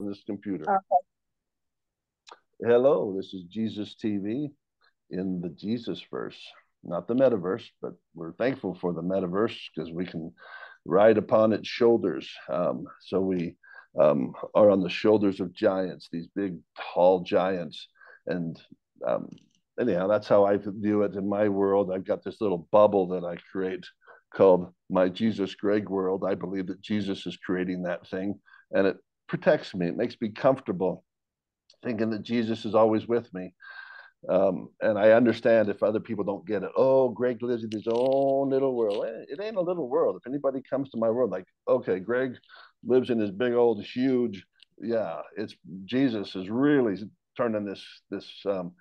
on this computer. Okay. Hello, this is Jesus TV in the Jesus verse, not the metaverse, but we're thankful for the metaverse because we can ride upon its shoulders. Um, so we um, are on the shoulders of giants, these big, tall giants. And um, anyhow, that's how I view it in my world. I've got this little bubble that I create called my Jesus Greg world. I believe that Jesus is creating that thing and it protects me. It makes me comfortable thinking that Jesus is always with me. Um, and I understand if other people don't get it. Oh, Greg lives in his own little world. Eh, it ain't a little world. If anybody comes to my world, like, okay, Greg lives in his big old huge, yeah, it's Jesus is really turning this this um,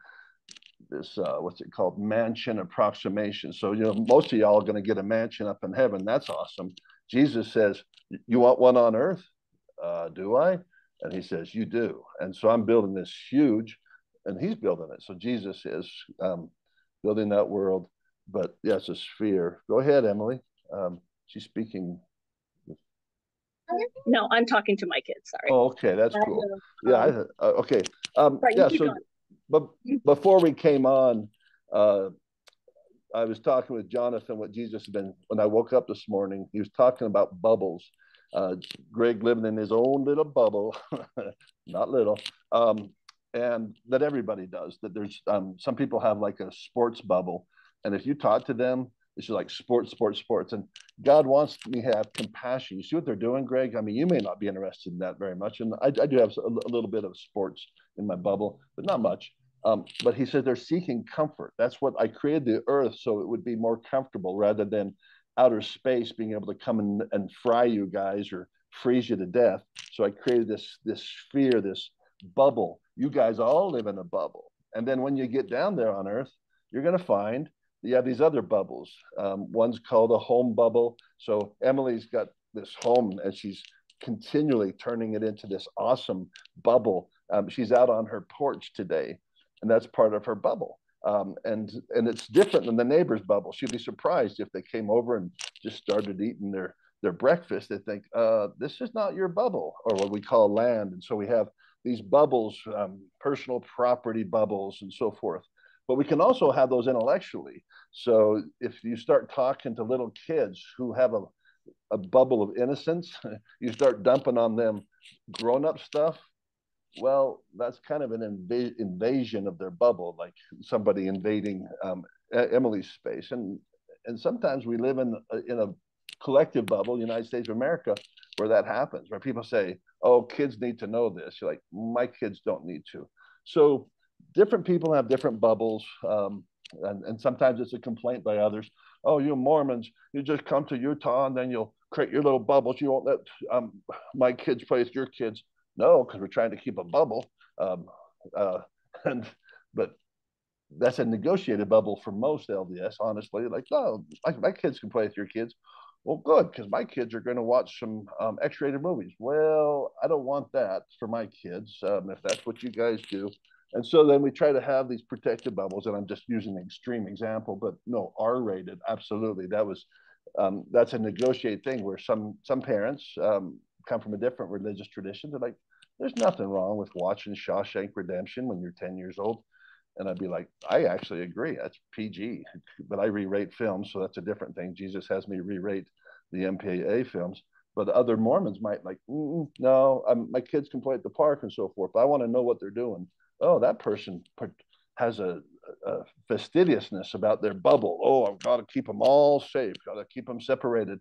this uh, what's it called mansion approximation. So you know, most of y'all are going to get a mansion up in heaven. That's awesome. Jesus says, "You want one on earth? Uh, do I?" And he says, You do. And so I'm building this huge, and he's building it. So Jesus is um, building that world. But yes, a sphere. Go ahead, Emily. Um, she's speaking. No, I'm talking to my kids. Sorry. Oh, okay, that's cool. Yeah, I, uh, okay. Um, yeah, so, going. but before we came on, uh, I was talking with Jonathan what Jesus had been when I woke up this morning. He was talking about bubbles uh, Greg living in his own little bubble, not little, um, and that everybody does. That there's um, some people have like a sports bubble, and if you talk to them, it's just like sports, sports, sports. And God wants me to have compassion. You see what they're doing, Greg? I mean, you may not be interested in that very much, and I, I do have a, a, little bit of sports in my bubble, but not much. Um, but he said they're seeking comfort. That's what I created the earth so it would be more comfortable rather than outer space being able to come and, and fry you guys or freeze you to death. So I created this this sphere, this bubble. You guys all live in a bubble. And then when you get down there on Earth, you're going to find you have these other bubbles. Um, one's called a home bubble. So Emily's got this home and she's continually turning it into this awesome bubble. Um, she's out on her porch today, and that's part of her bubble. Um, and and it's different than the neighbor's bubble. She'd be surprised if they came over and just started eating their their breakfast. They think, uh, this is not your bubble, or what we call land. And so we have these bubbles, um, personal property bubbles, and so forth. But we can also have those intellectually. So if you start talking to little kids who have a a bubble of innocence, you start dumping on them grown up stuff, well, that's kind of an inv- invasion of their bubble, like somebody invading um, Emily's space. And and sometimes we live in in a collective bubble, United States of America, where that happens, where people say, "Oh, kids need to know this." You're like, "My kids don't need to." So different people have different bubbles, um, and and sometimes it's a complaint by others. Oh, you Mormons, you just come to Utah and then you'll create your little bubbles. You won't let um, my kids play with your kids. No, because we're trying to keep a bubble. Um, uh, and but that's a negotiated bubble for most LDS. Honestly, like no, my, my kids can play with your kids. Well, good, because my kids are going to watch some um, X-rated movies. Well, I don't want that for my kids. Um, if that's what you guys do, and so then we try to have these protected bubbles. And I'm just using an extreme example, but no, R-rated, absolutely. That was um, that's a negotiated thing where some some parents um, come from a different religious tradition. They're like, there's nothing wrong with watching Shawshank Redemption when you're 10 years old. And I'd be like, I actually agree. That's PG, but I re-rate films, so that's a different thing. Jesus has me re-rate the MPAA films. But other Mormons might like, no, I'm, my kids can play at the park and so forth. But I want to know what they're doing. Oh, that person has a, a fastidiousness about their bubble. Oh, I've got to keep them all safe. Got to keep them separated.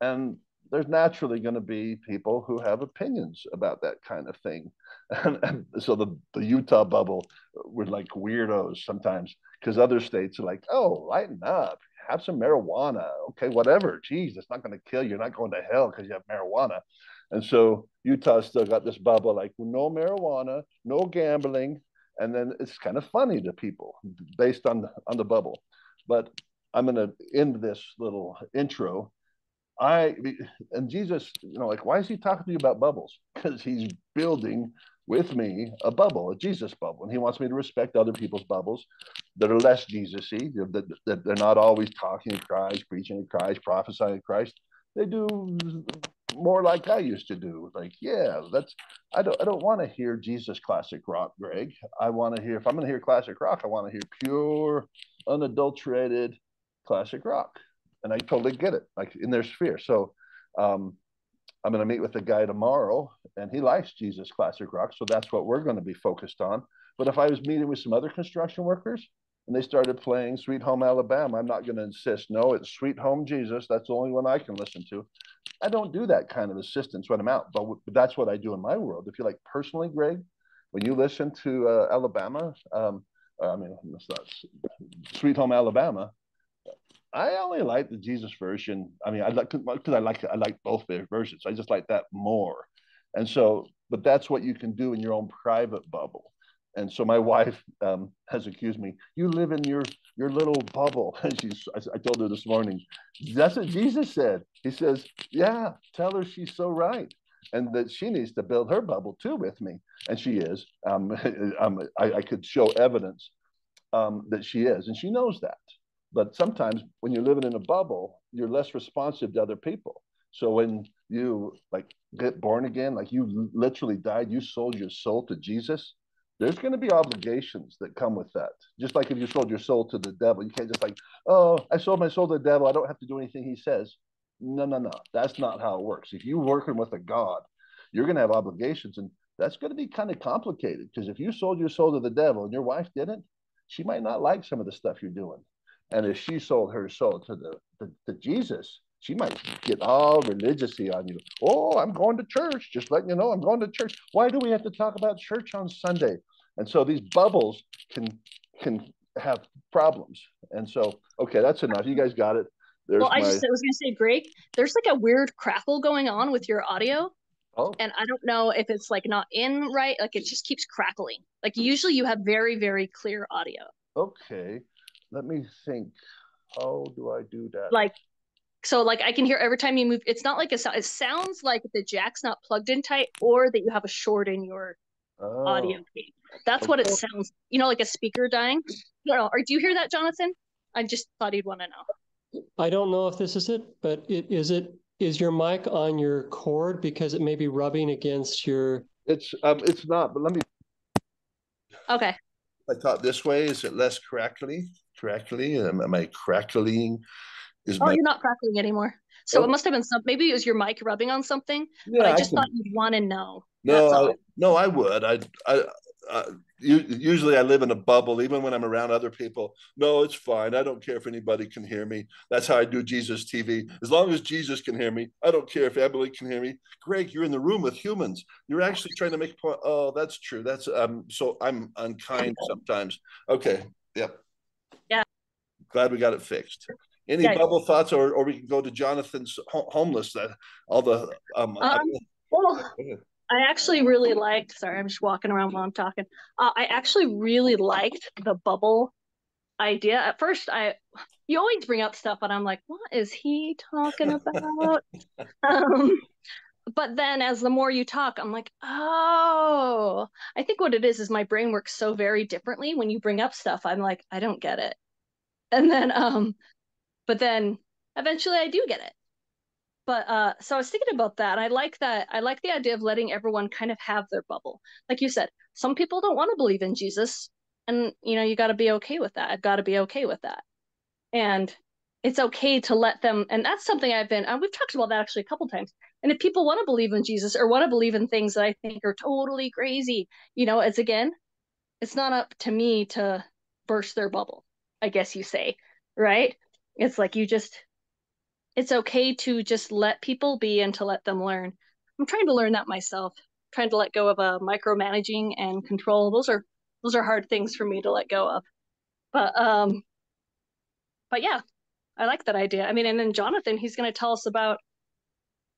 And there's naturally going to be people who have opinions about that kind of thing. And, and so the, the Utah bubble uh, were like weirdos sometimes because other states are like, oh, lighten up, have some marijuana. Okay, whatever. Geez, it's not going to kill you. You're not going to hell because you have marijuana. And so Utah still got this bubble like no marijuana, no gambling. And then it's kind of funny to people based on, on the bubble. But I'm going to end this little intro I and Jesus, you know, like why is he talking to you about bubbles? Because he's building with me a bubble, a Jesus bubble, and he wants me to respect other people's bubbles that are less Jesusy, that, that they're not always talking of Christ, preaching of Christ, prophesying of Christ. They do more like I used to do. Like, yeah, that's I don't I don't want to hear Jesus classic rock, Greg. I want to hear if I'm going to hear classic rock, I want to hear pure, unadulterated classic rock, and I totally get it, like in their sphere. So, um, I'm going to meet with a guy tomorrow, and he likes Jesus classic rock, so that's what we're going to be focused on. But if I was meeting with some other construction workers and they started playing Sweet Home Alabama, I'm not going to insist. No, it's Sweet Home Jesus. That's the only one I can listen to. I don't do that kind of assistance when I'm out, but, but that's what I do in my world. If you like personally, Greg, when you listen to uh, Alabama, um, I mean, Sweet Home Alabama. I only like the Jesus version. I mean, I like because I like I like both versions. I just like that more. And so, but that's what you can do in your own private bubble. And so my wife um, has accused me. You live in your your little bubble. And she's. I, I told her this morning. That's what Jesus said. He says, "Yeah, tell her she's so right." and that she needs to build her bubble too with me, and she is. Um, um, I, I, could show evidence um, that she is, and she knows that. But sometimes when you're living in a bubble, you're less responsive to other people. So when you like get born again, like you literally died, you sold your soul to Jesus. There's going to be obligations that come with that. Just like if you sold your soul to the devil, you can't just like, oh, I sold my soul to the devil. I don't have to do anything he says. No, no, no. That's not how it works. If you're working with a God, you're going to have obligations, and that's going to be kind of complicated because if you sold your soul to the devil and your wife didn't, she might not like some of the stuff you're doing. And if she sold her soul to the to Jesus, she might get all religiously on you. Oh, I'm going to church. Just letting you know, I'm going to church. Why do we have to talk about church on Sunday? And so these bubbles can can have problems. And so, okay, that's enough. You guys got it. There's well, I just I was going to say, Greg, there's like a weird crackle going on with your audio. Oh. And I don't know if it's like not in right, like it just keeps crackling. Like usually you have very, very clear audio. Okay let me think. How do I do that? Like, so like I can hear every time you move. It's not like a sound. It sounds like the jack's not plugged in tight, or that you have a short in your oh. audio feed. That's okay. what it sounds. You know, like a speaker dying. No, no. Or do you hear that, Jonathan? I just thought he'd want to know. I don't know if this is it, but it is it is your mic on your cord because it may be rubbing against your. It's um, it's not. But let me. Okay. I thought this way. Is it less crackly? Crackly? Am, am I crackling? Is oh, my... you're not crackling anymore. So oh. it must have been some. Maybe it was your mic rubbing on something. Yeah, but I just I can... thought you'd want to know. No, I, no, I would. I, I, uh, usually I live in a bubble, even when I'm around other people. No, it's fine. I don't care if anybody can hear me. That's how I do Jesus TV. As long as Jesus can hear me, I don't care if Emily can hear me. Greg, you're in the room with humans. You're actually trying to make a point. Oh, that's true. That's um. So I'm unkind sometimes. Okay. Yep. Yeah. Glad we got it fixed. Any yeah. bubble thoughts, or or we can go to Jonathan's homeless. That all the um. um well, I actually really liked. Sorry, I'm just walking around while I'm talking. Uh, I actually really liked the bubble idea. At first, I you always bring up stuff, and I'm like, what is he talking about? um, but then, as the more you talk, I'm like, oh, I think what it is is my brain works so very differently. When you bring up stuff, I'm like, I don't get it, and then um, but then eventually I do get it but uh so i was thinking about that i like that i like the idea of letting everyone kind of have their bubble. Like you said some people don't want to believe in jesus and you know you got to be okay with that i've got to be okay with that. And it's okay to let them and that's something i've been and we've talked about that actually a couple times and if people want to believe in jesus or want to believe in things that i think are totally crazy you know it's again it's not up to me to burst their bubble i guess you say right? It's like you just it's okay to just let people be and to let them learn. I'm trying to learn that myself. I'm trying to let go of uh, micromanaging and control. Those are those are hard things for me to let go of. But um, but yeah, I like that idea. I mean, and then Jonathan, he's going to tell us about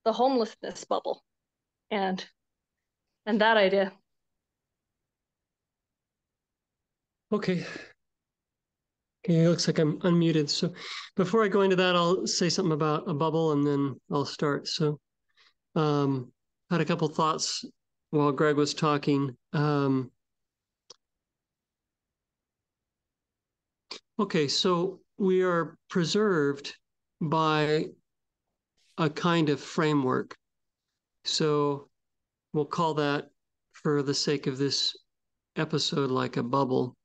the homelessness bubble, and and that idea. Okay, Okay, it looks like I'm unmuted. So before I go into that, I'll say something about a bubble and then I'll start. So um, had a couple thoughts while Greg was talking. Um, okay, so we are preserved by a kind of framework. So we'll call that, for the sake of this episode, like a bubble.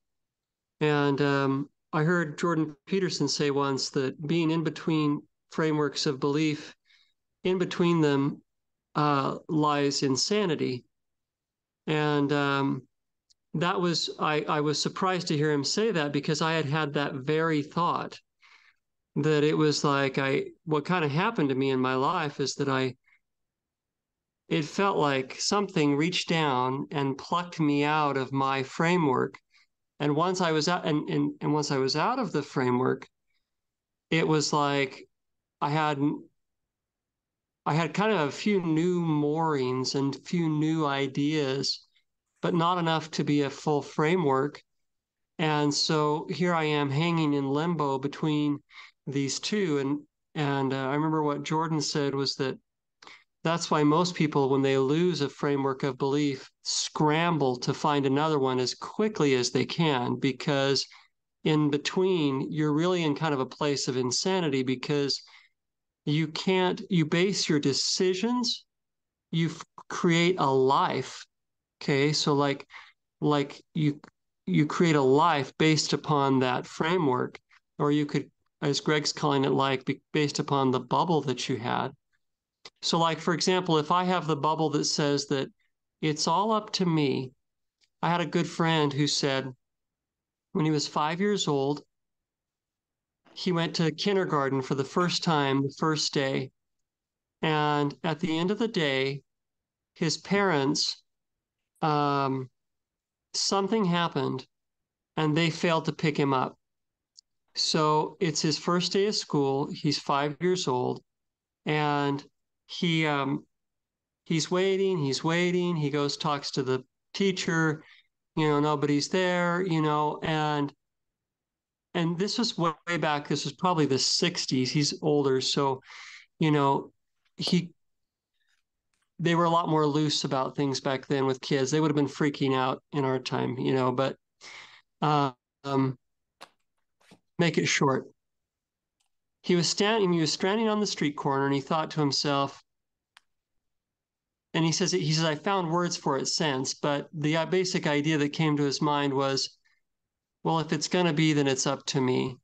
And um, I heard Jordan Peterson say once that being in between frameworks of belief, in between them uh, lies insanity. And um, that was, I, I was surprised to hear him say that because I had had that very thought that it was like I, what kind of happened to me in my life is that I, it felt like something reached down and plucked me out of my framework. And once I was out and, and, and once I was out of the framework, it was like I had I had kind of a few new moorings and few new ideas, but not enough to be a full framework. And so here I am hanging in limbo between these two. And and uh, I remember what Jordan said was that that's why most people, when they lose a framework of belief, scramble to find another one as quickly as they can because in between, you're really in kind of a place of insanity because you can't you base your decisions you create a life okay? So like like you you create a life based upon that framework or you could as greg's calling it like based upon the bubble that you had so like for example if i have the bubble that says that it's all up to me i had a good friend who said when he was five years old he went to kindergarten for the first time the first day. And at the end of the day, his parents, um, something happened and they failed to pick him up. So it's his first day of school. He's five years old and he, um, he's waiting, he's waiting. He goes, talks to the teacher, you know, nobody's there, you know, and and this was way back. This was probably the '60s. He's older, so you know he. They were a lot more loose about things back then with kids. They would have been freaking out in our time, you know. But um, make it short. He was standing. He was standing on the street corner, and he thought to himself, and he says he says I found words for it since, but the basic idea that came to his mind was well, if it's going to be, then it's up to me.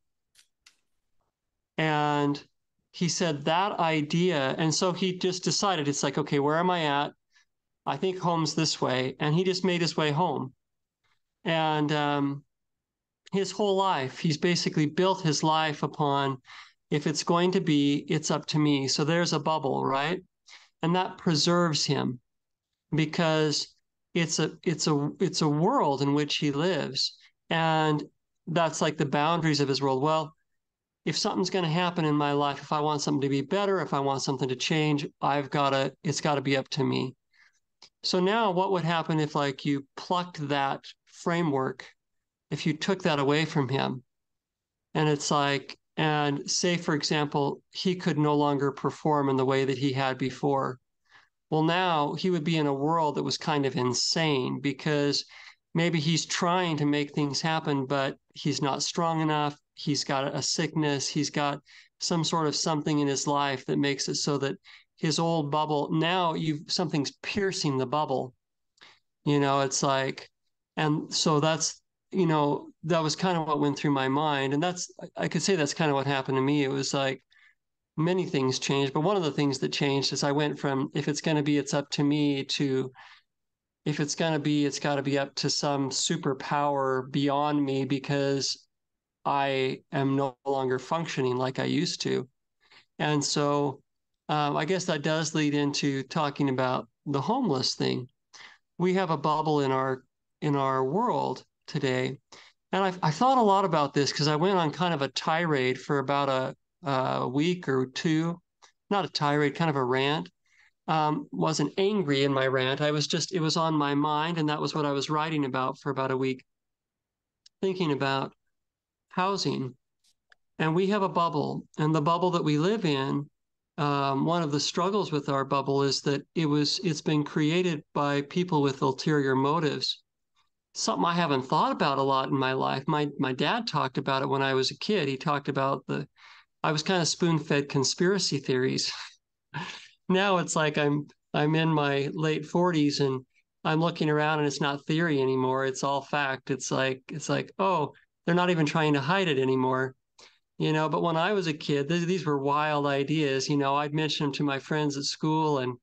And he said that idea. And so he just decided it's like, okay, where am I at? I think home's this way. And he just made his way home. And um, his whole life, he's basically built his life upon if it's going to be, it's up to me. So there's a bubble, right? And that preserves him because it's a it's a it's a world in which he lives and that's like the boundaries of his world. Well, if something's going to happen in my life, if I want something to be better, if I want something to change, I've got to, it's got to be up to me. So now what would happen if like you plucked that framework, if you took that away from him? And it's like, and say, for example, he could no longer perform in the way that he had before. Well, now he would be in a world that was kind of insane because maybe he's trying to make things happen, but he's not strong enough. He's got a sickness. He's got some sort of something in his life that makes it so that his old bubble now you something's piercing the bubble. You know, it's like, and so that's you know that was kind of what went through my mind, and that's I could say that's kind of what happened to me. It was like many things changed, but one of the things that changed is I went from if it's going to be, it's up to me to if it's going to be, it's got to be up to some superpower beyond me because I am no longer functioning like I used to. And so um, I guess that does lead into talking about the homeless thing. We have a bubble in our in our world today, and I've, I thought a lot about this because I went on kind of a tirade for about a, a week or two, not a tirade, kind of a rant um, wasn't angry in my rant. I was just, it was on my mind. And that was what I was writing about for about a week, thinking about housing. And we have a bubble. And the bubble that we live in, um, one of the struggles with our bubble is that it was, it's been created by people with ulterior motives. Something I haven't thought about a lot in my life. My my dad talked about it when I was a kid. He talked about the I was kind of spoon fed conspiracy theories. now it's like I'm I'm in my late 40s and I'm looking around and it's not theory anymore. It's all fact. It's like it's like, oh, they're not even trying to hide it anymore. You know, but when I was a kid, th- these were wild ideas. You know, I'd mention them to my friends at school and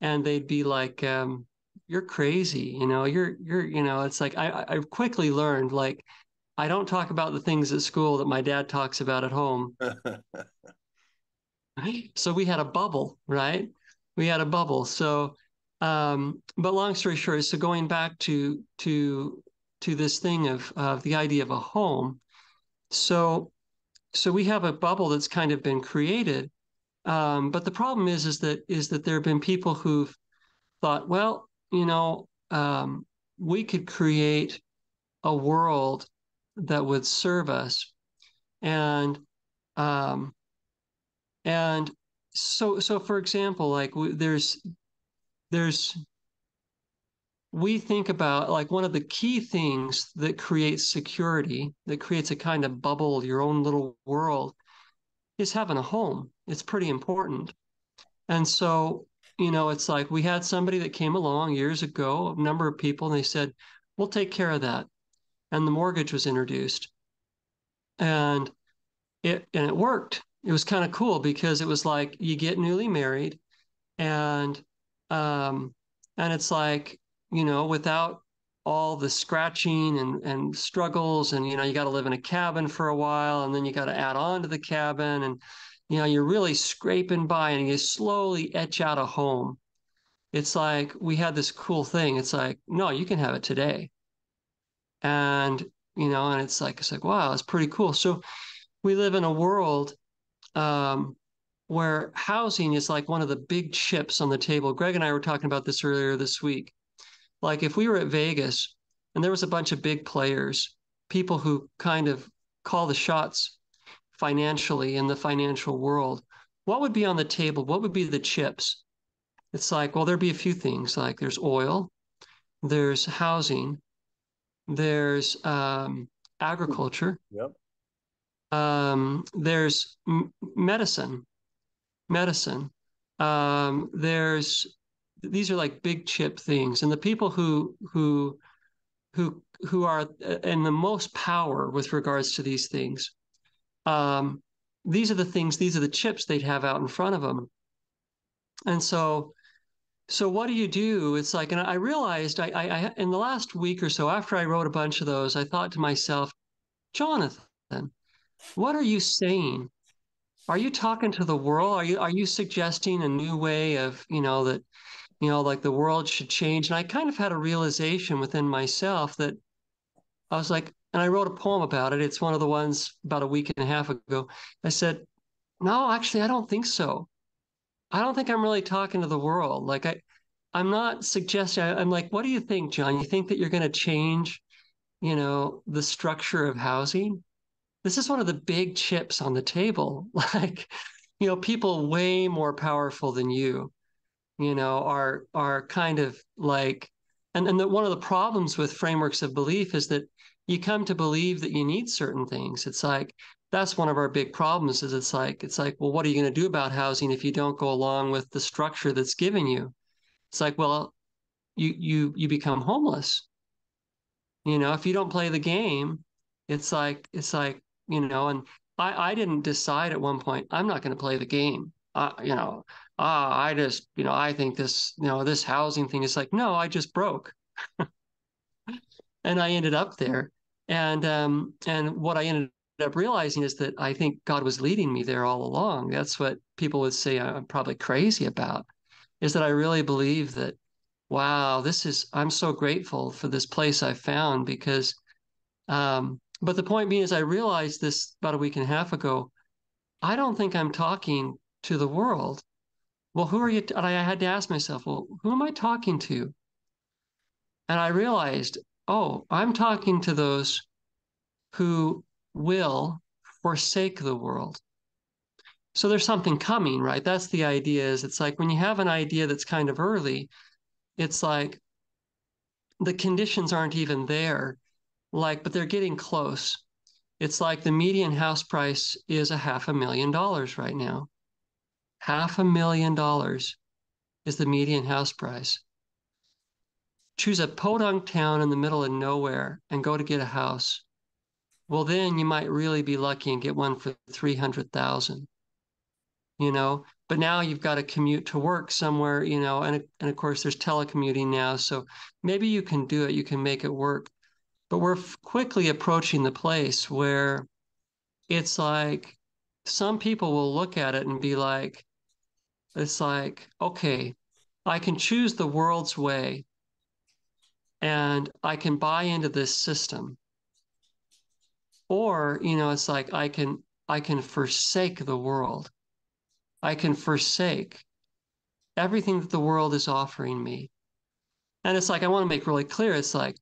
and they'd be like, um, you're crazy, you know, you're you're, you know, it's like I I quickly learned like I don't talk about the things at school that my dad talks about at home. so we had a bubble, right? We had a bubble. So um, but long story short, so going back to to to this thing of of the idea of a home. So so we have a bubble that's kind of been created. Um, but the problem is is that is that there have been people who've thought, well, you know, um, we could create a world that would serve us, and um, and so so for example, like there's there's we think about like one of the key things that creates security, that creates a kind of bubble, your own little world, is having a home. It's pretty important. And so, you know, it's like we had somebody that came along years ago, a number of people, and they said, we'll take care of that. And the mortgage was introduced. And it and it worked. It was kind of cool because it was like you get newly married and um, and it's like, you know, without all the scratching and, and struggles, and, you know, you got to live in a cabin for a while, and then you got to add on to the cabin. And, you know, you're really scraping by and you slowly etch out a home. It's like we had this cool thing. It's like, no, you can have it today. And, you know, and it's like, it's like, wow, it's pretty cool. So we live in a world um, where housing is like one of the big chips on the table. Greg and I were talking about this earlier this week. Like if we were at Vegas and there was a bunch of big players, people who kind of call the shots financially in the financial world, what would be on the table? What would be the chips? It's like, well, there'd be a few things like there's oil, there's housing, there's um, agriculture, yep. um, there's m- medicine, medicine. Um, there's these are like big chip things, and the people who who who who are in the most power with regards to these things. Um, these are the things. These are the chips they'd have out in front of them. And so, so what do you do? It's like, and I realized I, I, I in the last week or so after I wrote a bunch of those, I thought to myself, Jonathan, what are you saying? are you talking to the world? Are you are you suggesting a new way of, you know, that, you know, like the world should change? And I kind of had a realization within myself that I was like, and I wrote a poem about it. It's one of the ones about a week and a half ago. I said, no, actually, I don't think so. I don't think I'm really talking to the world. Like I, I'm not suggesting. I, I'm like, what do you think, John? You think that you're going to change, you know, the structure of housing? this is one of the big chips on the table. Like, you know, people way more powerful than you, you know, are are kind of like, and and the, one of the problems with frameworks of belief is that you come to believe that you need certain things. It's like that's one of our big problems. Is it's like it's like, well, what are you going to do about housing if you don't go along with the structure that's given you? It's like, well, you you you become homeless. You know, if you don't play the game, it's like it's like you know, and I, I didn't decide at one point, I'm not going to play the game. Uh, you know, uh, I just, you know, I think this, you know, this housing thing is like, no, I just broke. and I ended up there. And um, and what I ended up realizing is that I think God was leading me there all along. That's what people would say I'm probably crazy about, is that I really believe that, wow, this is I'm so grateful for this place I found because um, but the point being is, I realized this about a week and a half ago. I don't think I'm talking to the world. Well, who are you? T- and I had to ask myself, well, who am I talking to? And I realized, oh, I'm talking to those who will forsake the world. So there's something coming, right? That's the idea is it's like when you have an idea that's kind of early, it's like the conditions aren't even there like, but they're getting close. It's like the median house price is a half a million dollars right now. Half a million dollars. is the median house price. Choose a podunk town in the middle of nowhere and go to get a house. Well, then you might really be lucky and get one for 300,000. You know, but now you've got to commute to work somewhere, you know, and and of course there's telecommuting now, so maybe you can do it, you can make it work. But we're quickly approaching the place where it's like some people will look at it and be like, it's like, okay, I can choose the world's way and I can buy into this system. Or, you know, it's like I can I can forsake the world. I can forsake everything that the world is offering me. And it's like I want to make really clear, it's like,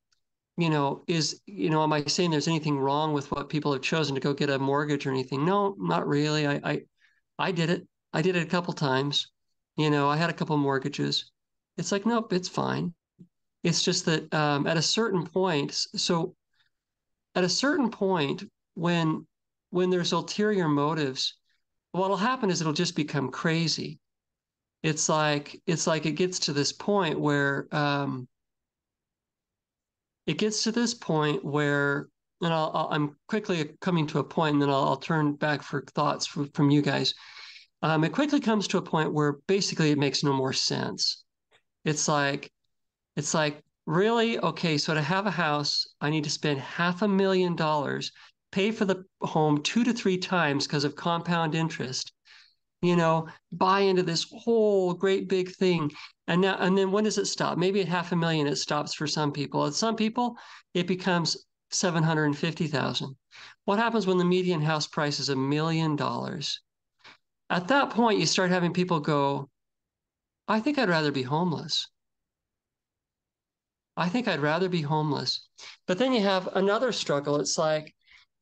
you know, is, you know, am I saying there's anything wrong with what people have chosen to go get a mortgage or anything? No, not really. I I, I did it. I did it a couple times. You know, I had a couple mortgages. It's like, nope, it's fine. It's just that um, at a certain point, so at a certain point, when when there's ulterior motives, what'll happen is it'll just become crazy. It's like it's like it gets to this point where um, it gets to this point where, and i am quickly coming to a point, and then I'll, I'll turn back for thoughts from, from you guys. Um, it quickly comes to a point where basically it makes no more sense. It's like, it's like really okay. So to have a house, I need to spend half a million dollars, pay for the home two to three times because of compound interest. You know, buy into this whole great big thing, and now and then when does it stop? Maybe at half a million it stops for some people. At some people, it becomes seven hundred and fifty thousand. What happens when the median house price is a million dollars? At that point, you start having people go, I think I'd rather be homeless. I think I'd rather be homeless. But then you have another struggle. It's like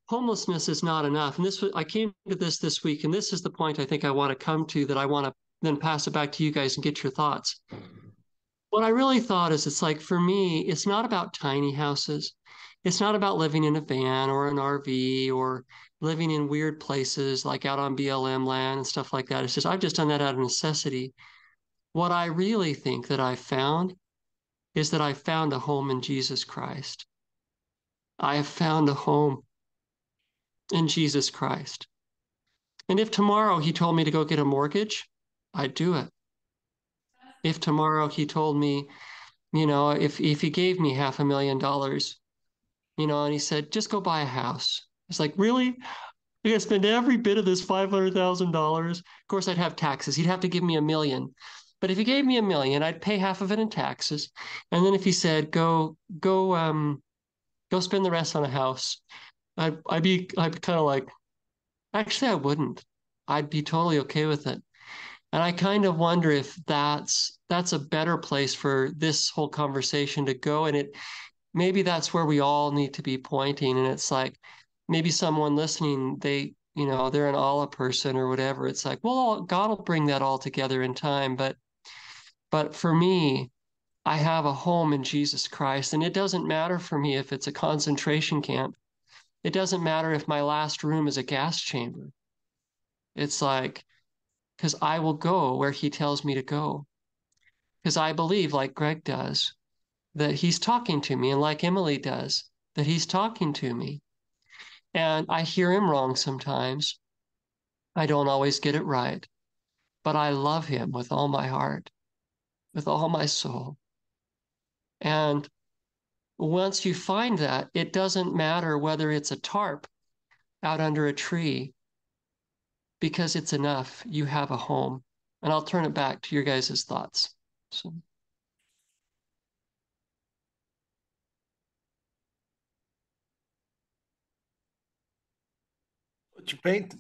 homelessness is not enough. And this I came to this this week, and this is the point I think I want to come to that I want to then pass it back to you guys and get your thoughts. What I really thought is it's like for me, it's not about tiny houses. It's not about living in a van or an RV or living in weird places like out on BLM land and stuff like that. It's just, I've just done that out of necessity. What I really think that I found is that I found a home in Jesus Christ. I have found a home in Jesus Christ. And if tomorrow he told me to go get a mortgage, I'd do it. If tomorrow he told me, you know, if if he gave me half a million dollars, you know, and he said, just go buy a house, it's like, really? I gotta spend every bit of this $500,000. Of course, I'd have taxes. He'd have to give me a million. But if he gave me a million, I'd pay half of it in taxes. And then if he said, go, go, um, go spend the rest on a house, I'd, I'd be, I'd be kind of like, actually, I wouldn't. I'd be totally okay with it. And I kind of wonder if that's that's a better place for this whole conversation to go. And it maybe that's where we all need to be pointing. And it's like, maybe someone listening, they, you know, they're an Allah person or whatever. It's like, well, God will bring that all together in time. But, but for me, I have a home in Jesus Christ, and it doesn't matter for me if it's a concentration camp. It doesn't matter if my last room is a gas chamber. It's like, because I will go where He tells me to go. Because I believe, like Greg does, that He's talking to me, and like Emily does, that He's talking to me. And I hear him wrong sometimes. I don't always get it right, but I love him with all my heart, with all my soul. And once you find that, it doesn't matter whether it's a tarp out under a tree, because it's enough. You have a home. And I'll turn it back to your guys' thoughts. So. what you paint.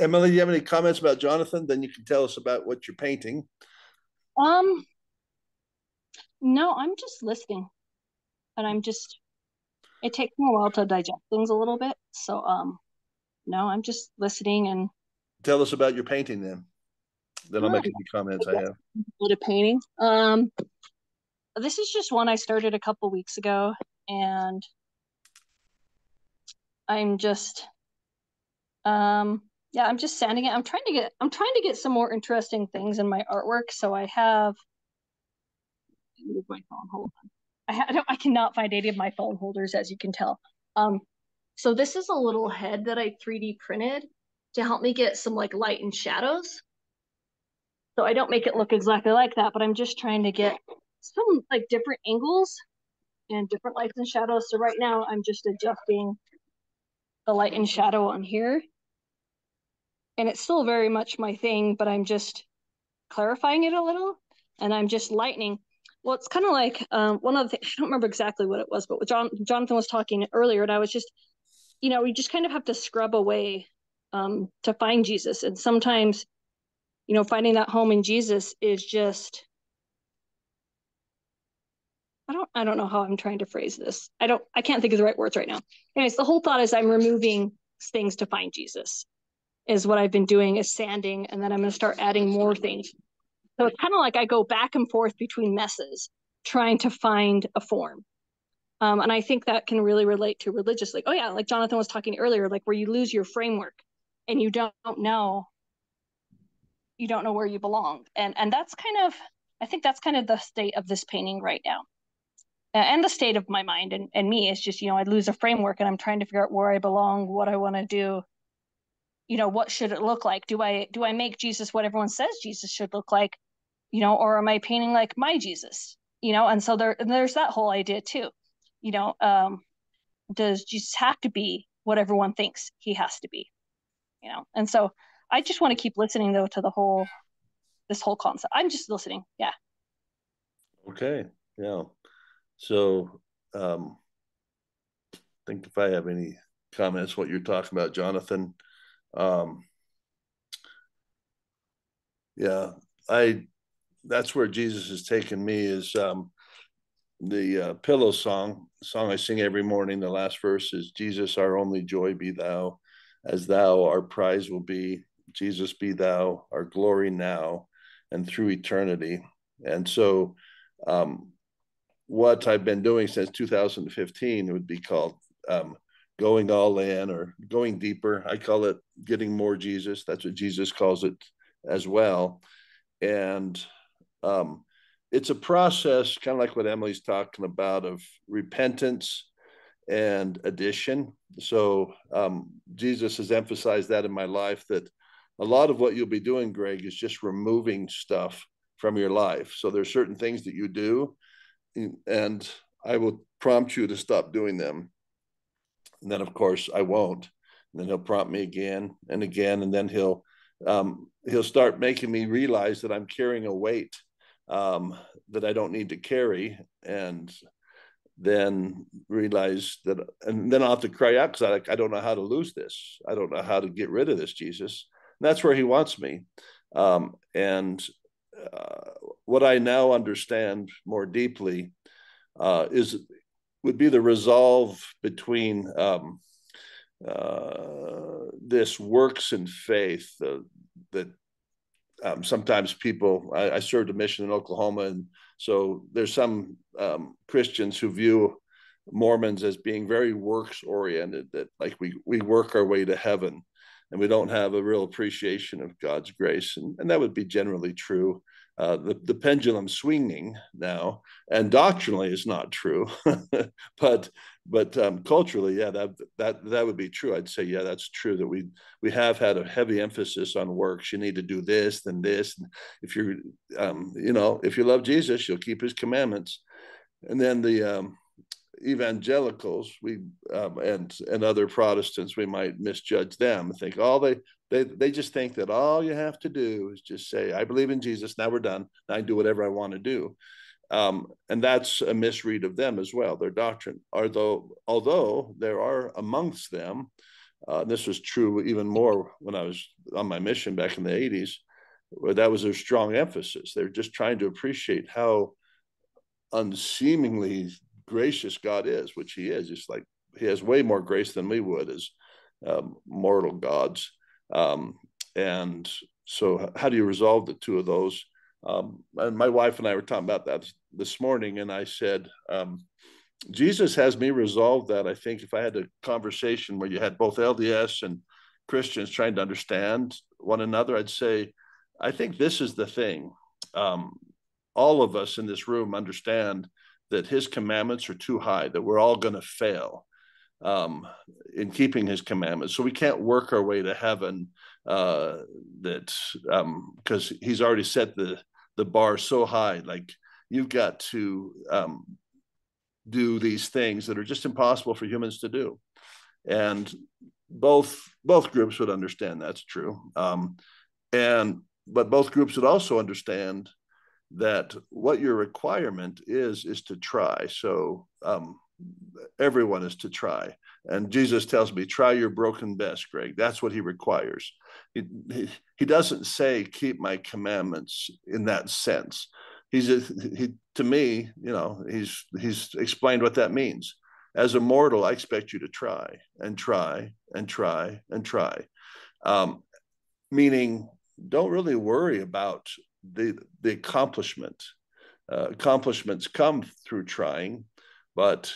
Emily, do you have any comments about Jonathan? Then you can tell us about what you're painting. Um, no, I'm just listening, and I'm just. It takes me a while to digest things a little bit, so um, no, I'm just listening and. Tell us about your painting then. Then I'll make any comments I have. A of painting. Um, this is just one I started a couple weeks ago, and I'm just um, yeah, I'm just sanding it. I'm trying to get I'm trying to get some more interesting things in my artwork. So I have move my phone. Hold on. I, I, don't, I cannot find any of my phone holders, as you can tell. Um, so this is a little head that I 3D printed to help me get some like light and shadows. So I don't make it look exactly like that, but I'm just trying to get some like different angles and different lights and shadows. So right now I'm just adjusting the light and shadow on here. And it's still very much my thing, but I'm just clarifying it a little and I'm just lightening. Well, it's kind of like um, one of the things, I don't remember exactly what it was, but John, Jonathan was talking earlier and I was just, you know, we just kind of have to scrub away um, to find Jesus. And sometimes, you know, finding that home in Jesus is just I don't I don't know how I'm trying to phrase this. I don't I can't think of the right words right now. Anyways, the whole thought is I'm removing things to find Jesus. Is what I've been doing is sanding and then I'm going to start adding more things. So it's kind of like I go back and forth between messes trying to find a form. Um, and I think that can really relate to religious like oh yeah, like Jonathan was talking earlier like where you lose your framework and you don't know you don't know where you belong. And and that's kind of I think that's kind of the state of this painting right now and the state of my mind and, and me is just you know i lose a framework and i'm trying to figure out where i belong what i want to do you know what should it look like do i do i make jesus what everyone says jesus should look like you know or am i painting like my jesus you know and so there there's that whole idea too you know um does jesus have to be what everyone thinks he has to be you know and so i just want to keep listening though to the whole this whole concept i'm just listening yeah okay yeah so, um, I think if I have any comments, what you're talking about, Jonathan. Um, yeah, I. That's where Jesus has taken me. Is um, the uh, pillow song, song I sing every morning. The last verse is Jesus, our only joy, be thou, as thou our prize will be. Jesus, be thou our glory now and through eternity. And so, um, what I've been doing since 2015 would be called um, going all in or going deeper. I call it getting more Jesus. That's what Jesus calls it as well. And um, it's a process, kind of like what Emily's talking about, of repentance and addition. So um, Jesus has emphasized that in my life that a lot of what you'll be doing, Greg, is just removing stuff from your life. So there's certain things that you do and I will prompt you to stop doing them. And then, of course, I won't. And then he'll prompt me again and again, and then he'll um, he'll start making me realize that I'm carrying a weight um, that I don't need to carry, and then realize that, and then I'll have to cry out because I, I don't know how to lose this. I don't know how to get rid of this, Jesus. And that's where He wants me. Um, and uh, what I now understand more deeply uh, is would be the resolve between um, uh, this works and faith uh, that um, sometimes people. I, I, served a mission in Oklahoma, and so there's some um, Christians who view Mormons as being very works oriented. That like we we work our way to heaven, and we don't have a real appreciation of God's grace, and, and that would be generally true uh, the, the pendulum swinging now, and doctrinally is not true, but but um, culturally, yeah, that that that would be true. I'd say, yeah, that's true. That we we have had a heavy emphasis on works. You need to do this, then this. If you're, um, you know, if you love Jesus, you'll keep His commandments. And then the um, evangelicals, we um, and and other Protestants, we might misjudge them. and Think, all they they they just think that all you have to do is just say, "I believe in Jesus." Now we're done. Now I can do whatever I want to do, um, and that's a misread of them as well. Their doctrine, although although there are amongst them, uh, this was true even more when I was on my mission back in the '80s, where that was their strong emphasis. They're just trying to appreciate how unseemingly gracious God is, which He is. Just like He has way more grace than we would as um, mortal gods um, and so, how do you resolve the two of those? Um, and my wife and I were talking about that this morning, and I said, um, Jesus has me resolve that. I think if I had a conversation where you had both LDS and Christians trying to understand one another, I'd say, I think this is the thing. Um, all of us in this room understand that his commandments are too high, that we're all going to fail um, in keeping his commandments. So we can't work our way to heaven uh, that because um, he's already set the the bar so high. Like you've got to um, do these things that are just impossible for humans to do, and both both groups would understand that's true. Um, and but both groups would also understand that what your requirement is is to try. So um, everyone is to try. And Jesus tells me, try your broken best, Greg. That's what he requires. He, he, he doesn't say, keep my commandments in that sense. He's a, he, to me, you know, he's, he's explained what that means. As a mortal, I expect you to try and try and try and try. Um, meaning, don't really worry about the, the accomplishment. Uh, accomplishments come through trying but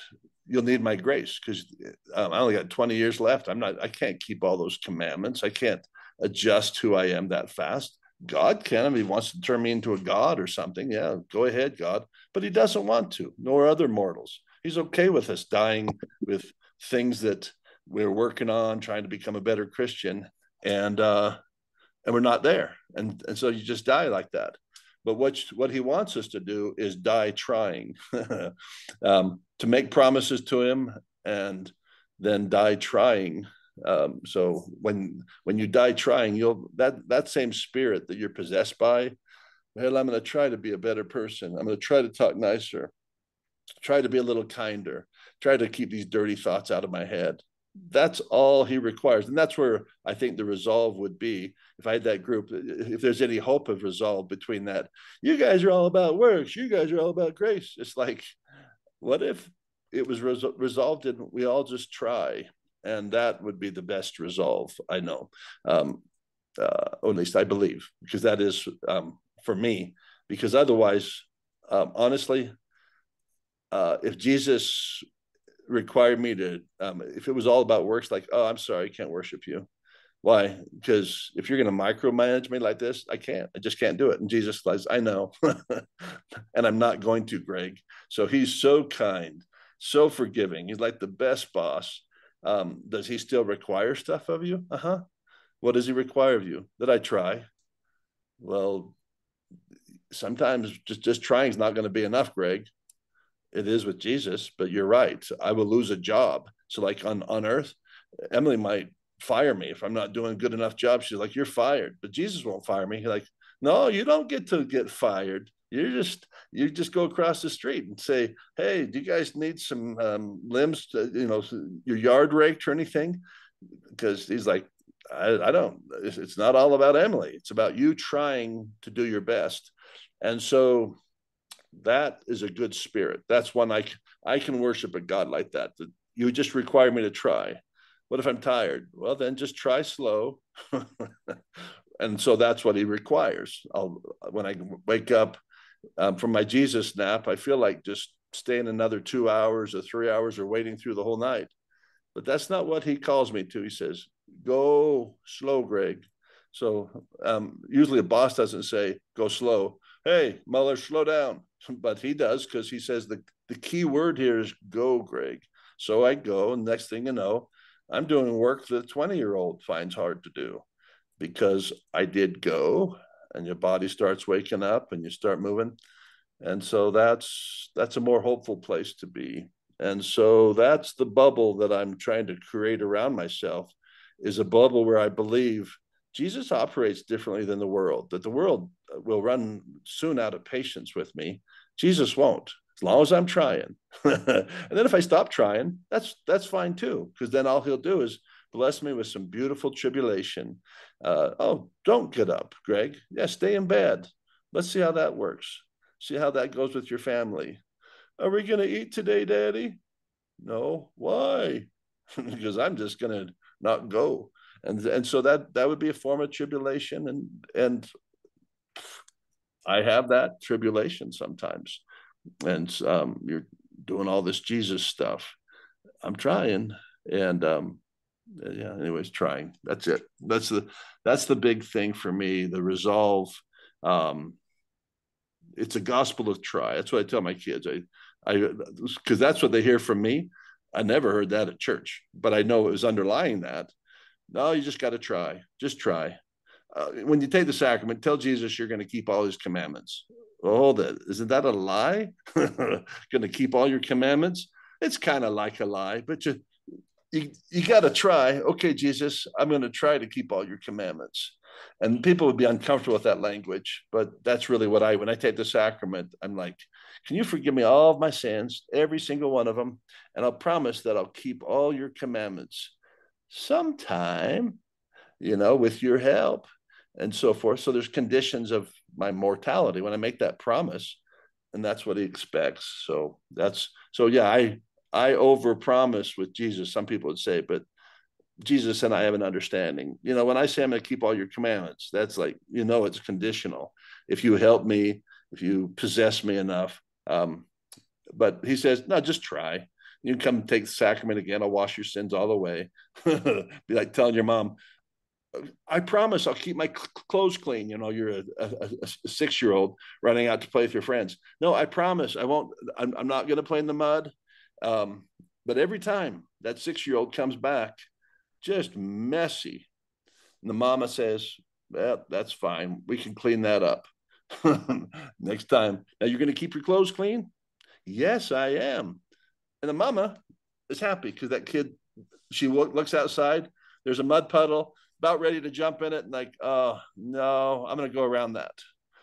you'll need my grace because um, I only got 20 years left. I'm not, I can't keep all those commandments. I can't adjust who I am that fast. God can if he wants to turn me into a God or something. Yeah, go ahead, God. But he doesn't want to, nor other mortals. He's okay with us dying with things that we're working on, trying to become a better Christian, and uh, and we're not there. And and so you just die like that. But what, what he wants us to do is die trying, um, to make promises to him and then die trying. Um, so when when you die trying, you'll that that same spirit that you're possessed by, well, I'm going to try to be a better person. I'm going to try to talk nicer, try to be a little kinder, try to keep these dirty thoughts out of my head that's all he requires. And that's where i think the resolve would be. If i had that group if there's any hope of resolve between that you guys are all about works. You guys are all about grace. It's like what if it was res- resolved and we all just try? And that would be the best resolve i know. Um, uh, or at least i believe because that is um, for me. Because otherwise um, honestly uh, if jesus required me to um, if it was all about works like oh i'm sorry i can't worship you. Why? Because if you're going to micromanage me like this i can't i just can't do it. And jesus says i know. And i'm not going to greg. So he's so kind so forgiving. He's like the best boss. Um, does he still require stuff of you? Uh-huh. What does he require of you? That i try. Well sometimes just just trying is not going to be enough greg it is with Jesus, but you're right. I will lose a job. So like on, on earth, Emily might fire me if I'm not doing a good enough job. She's like, you're fired, but Jesus won't fire me. He's like, no, you don't get to get fired. You just you just go across the street and say, hey, do you guys need some um, limbs, to, you know, your yard raked or anything? Because he's like, I, I don't. It's, it's not all about Emily. It's about you trying to do your best. And so that is a good spirit. That's one I I can worship a God like that. You just require me to try. What if I'm tired? Well, then just try slow. and so that's what he requires. I'll when I wake up um, from my Jesus nap, I feel like just staying another two hours or three hours or waiting through the whole night. But that's not what he calls me to. He says, "Go slow, Greg." So um, usually a boss doesn't say, "Go slow." Hey, Muller, slow down but he does because he says the, the key word here is go, Greg. So I go, and next thing you know, I'm doing work that a 20 year old finds hard to do because I did go, and your body starts waking up and you start moving. And so that's that's a more hopeful place to be. And so that's the bubble that I'm trying to create around myself is a bubble where I believe Jesus operates differently than the world, that the world will run soon out of patience with me. Jesus won't, as long as I'm trying. and then if I stop trying, that's that's fine too, because then all he'll do is bless me with some beautiful tribulation. Uh, oh, don't get up, Greg. Yeah, stay in bed. Let's see how that works. See how that goes with your family. Are we going to eat today, Daddy? No. Why? because I'm just going to not go and and so that that would be a form of tribulation and and i have that tribulation sometimes and um, you're doing all this jesus stuff i'm trying and um, yeah anyways trying that's it that's the that's the big thing for me the resolve um, it's a gospel of try. That's what I tell my kids. I, I, because that's what they hear from me. I never heard that at church, but I know it was underlying that. No, you just got to try. Just try. Uh, when you take the sacrament, tell Jesus you're going to keep all his commandments. Oh, that isn't that a lie? going to keep all your commandments? It's kind of like a lie, but you you, you got to try. Okay, Jesus, I'm going to try to keep all your commandments. And people would be uncomfortable with that language, but that's really what I, when I take the sacrament, I'm like, can you forgive me all of my sins, every single one of them? And I'll promise that I'll keep all your commandments sometime, you know, with your help and so forth. So there's conditions of my mortality when I make that promise, and that's what he expects. So that's so yeah, I I overpromise with Jesus. Some people would say, but Jesus and I have an understanding. You know, when I say I'm going to keep all your commandments, that's like you know it's conditional. If you help me, if you possess me enough. Um, but he says, no, just try. You come take the sacrament again. I'll wash your sins all the way. Be like telling your mom, I promise I'll keep my clothes clean. You know, you're a, a, a six year old running out to play with your friends. No, I promise I won't. I'm, I'm not going to play in the mud. Um, but every time that six year old comes back, just messy, and the mama says, well, that's fine. We can clean that up. Next time. Now you're going to keep your clothes clean? Yes, I am. And the mama is happy because that kid, she looks outside, there's a mud puddle, about ready to jump in it, and like, oh, no, I'm going to go around that.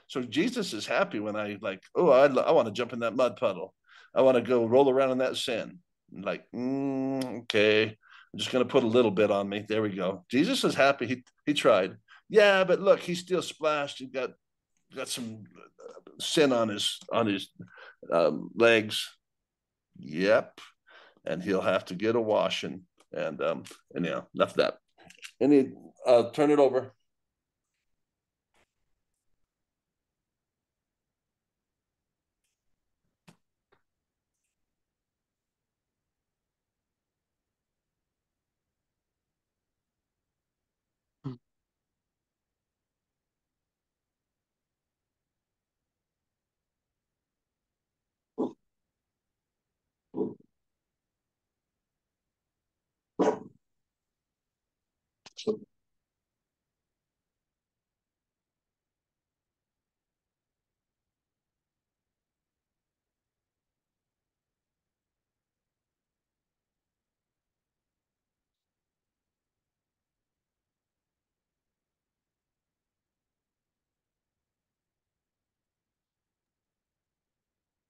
So Jesus is happy when I like, oh, I, I want to jump in that mud puddle. I want to go roll around in that sin. Like, mm, okay, I'm just going to put a little bit on me. There we go. Jesus is happy. He he tried. Yeah, but look, he's still splashed. He got got some sin on his on his um, legs. Yep, and he'll have to get a washing. And um, and yeah, enough of that. Any uh, turn it over.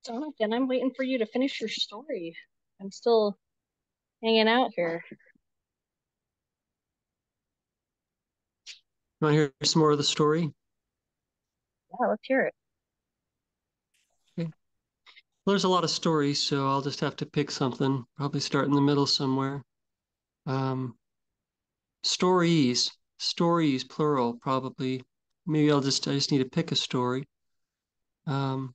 Jonathan, I'm waiting for you to finish your story. I'm still hanging out here. Want to hear some more of the story? Yeah, let's hear it. Okay. Well, there's a lot of stories, so I'll just have to pick something. Probably start in the middle somewhere. Um, stories, stories, plural, probably. Maybe I'll just I just need to pick a story. Um,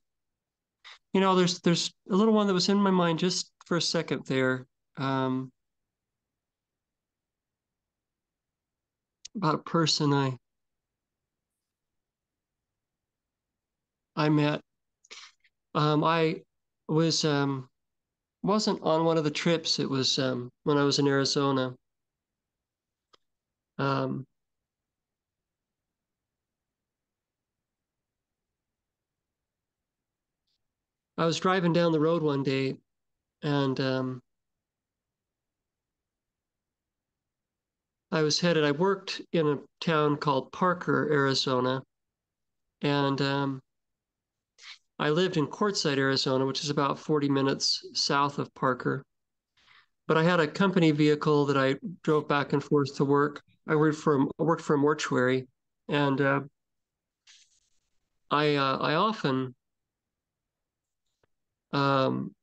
you know, there's there's a little one that was in my mind just for a second there. Um, about a person I I met. Um, I was um, wasn't on one of the trips. It was um, when I was in Arizona. Um, I was driving down the road one day, and um, I was headed. I worked in a town called Parker, Arizona, and um, I lived in Quartzsite, Arizona, which is about 40 minutes south of Parker. But I had a company vehicle that I drove back and forth to work. I worked for worked for a mortuary, and uh, I uh, I often um,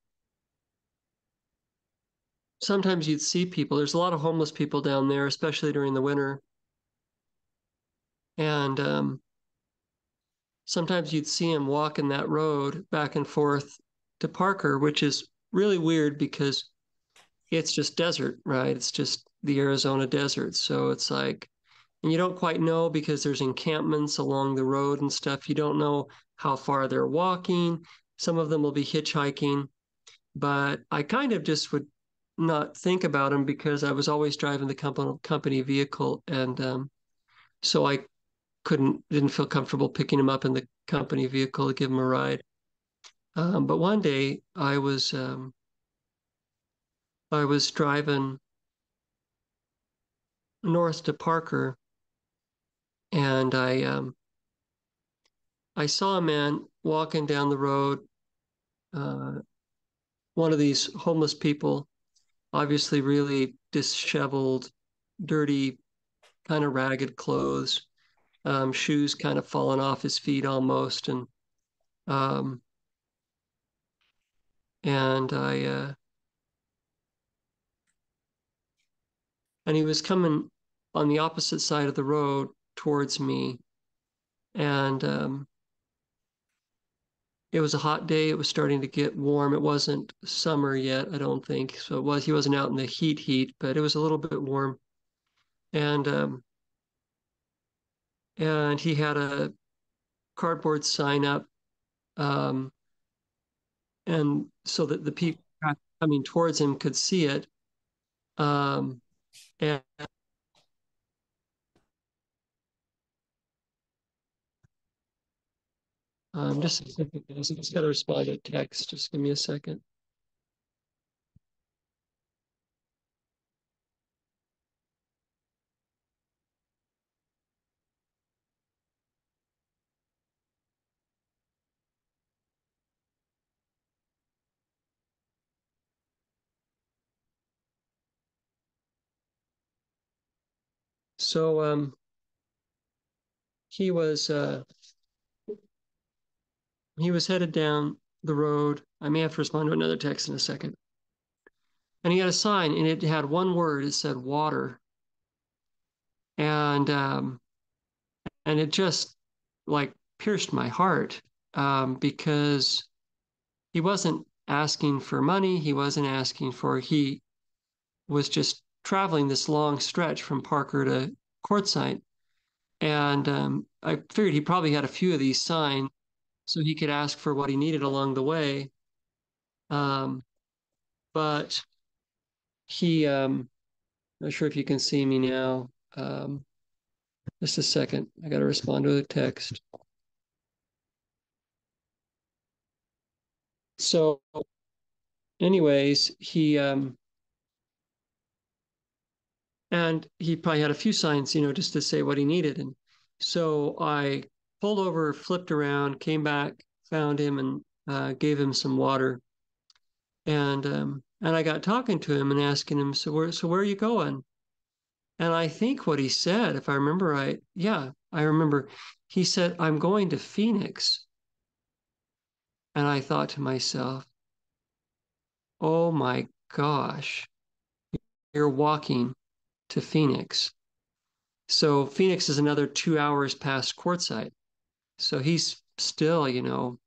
sometimes you'd see people. There's a lot of homeless people down there, especially during the winter. And um, sometimes you'd see them walking that road back and forth to Parker, which is really weird because it's just desert, right? It's just the Arizona desert. So it's like and you don't quite know because there's encampments along the road and stuff. You don't know how far they're walking. Some of them will be hitchhiking, but I kind of just would not think about them because I was always driving the company vehicle, and um, so I couldn't didn't feel comfortable picking them up in the company vehicle to give them a ride. Um, but one day I was um, I was driving north to Parker, and I um, I saw a man walking down the road. Uh, one of these homeless people, obviously really disheveled, dirty, kind of ragged clothes, um, shoes kind of falling off his feet almost, and um, and I uh, and he was coming on the opposite side of the road towards me. And um, it was a hot day. It was starting to get warm. It wasn't summer yet, I don't think. So it was. He wasn't out in the heat, heat, but it was a little bit warm. And um, and he had a cardboard sign up, um, and so that the people coming towards him could see it. Um, and Um, just a second. I just got to respond to text. Just give me a second. So um, he was uh, he was headed down the road. I may have to respond to another text in a second. And he had a sign, and it had one word. It said water. And um, and it just like pierced my heart um, because he wasn't asking for money. He wasn't asking for. He was just traveling this long stretch from Parker to Quartzsite, and um, I figured he probably had a few of these signs so he could ask for what he needed along the way. Um, but he, um, not sure if you can see me now. Um, just a second. I got to respond to a text. So, anyways, he, um, and he probably had a few signs, you know, just to say what he needed. And so I pulled over, flipped around, came back, found him, and uh, gave him some water. And um, and I got talking to him and asking him, so where so where are you going? And I think what he said, if I remember right, yeah, I remember. He said, I'm going to Phoenix. And I thought to myself, oh my gosh, you're walking to Phoenix. So Phoenix is another two hours past Quartzsite. So he's still, you know,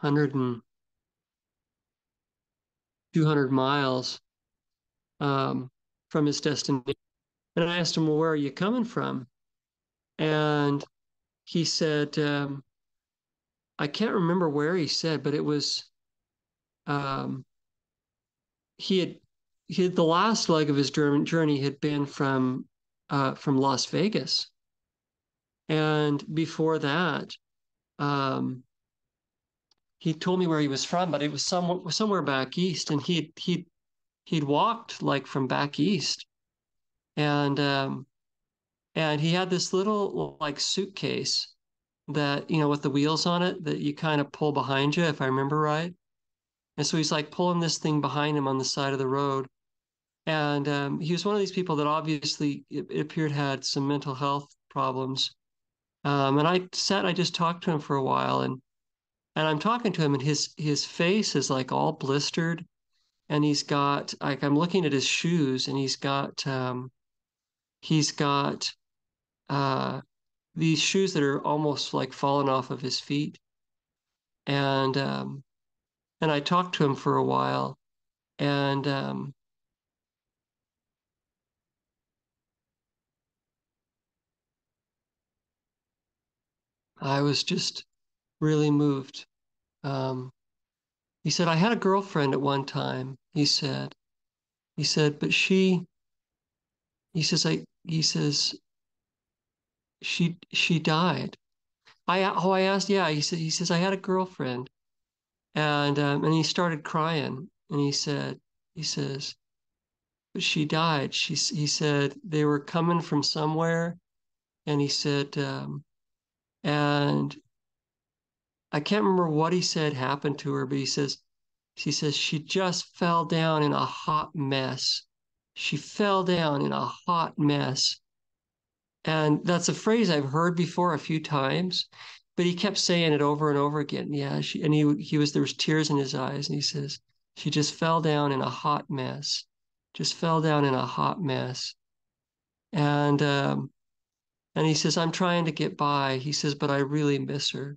100 and 200 miles um, from his destination. And I asked him, well, where are you coming from? And he said, um, I can't remember where he said, but it was, um, he had, he had, the last leg of his journey had been from, uh, from Las Vegas. And before that, um, he told me where he was from, but it was somewhere somewhere back east, and he he he'd walked like from back east, and um, and he had this little like suitcase that you know with the wheels on it that you kind of pull behind you, if I remember right. And so he's like pulling this thing behind him on the side of the road, and um, he was one of these people that obviously it, it appeared had some mental health problems um, and I sat, I just talked to him for a while, and and I'm talking to him, and his his face is like all blistered, and he's got like I'm looking at his shoes, and he's got um, he's got uh, these shoes that are almost like fallen off of his feet, and um, and I talked to him for a while, and um, I was just really moved. Um, he said, I had a girlfriend at one time, he said. He said, but she, he says, I, he says, she, she died. I, oh, I asked, yeah, he said, he says, I had a girlfriend and, um, and he started crying and he said, he says, but she died. She, he said, they were coming from somewhere and he said, um, and I can't remember what he said happened to her, but he says, she says she just fell down in a hot mess. She fell down in a hot mess. And that's a phrase I've heard before a few times, but he kept saying it over and over again. Yeah, she, and he he was there was tears in his eyes, and he says she just fell down in a hot mess, just fell down in a hot mess, and um, and he says, I'm trying to get by. He says, but I really miss her.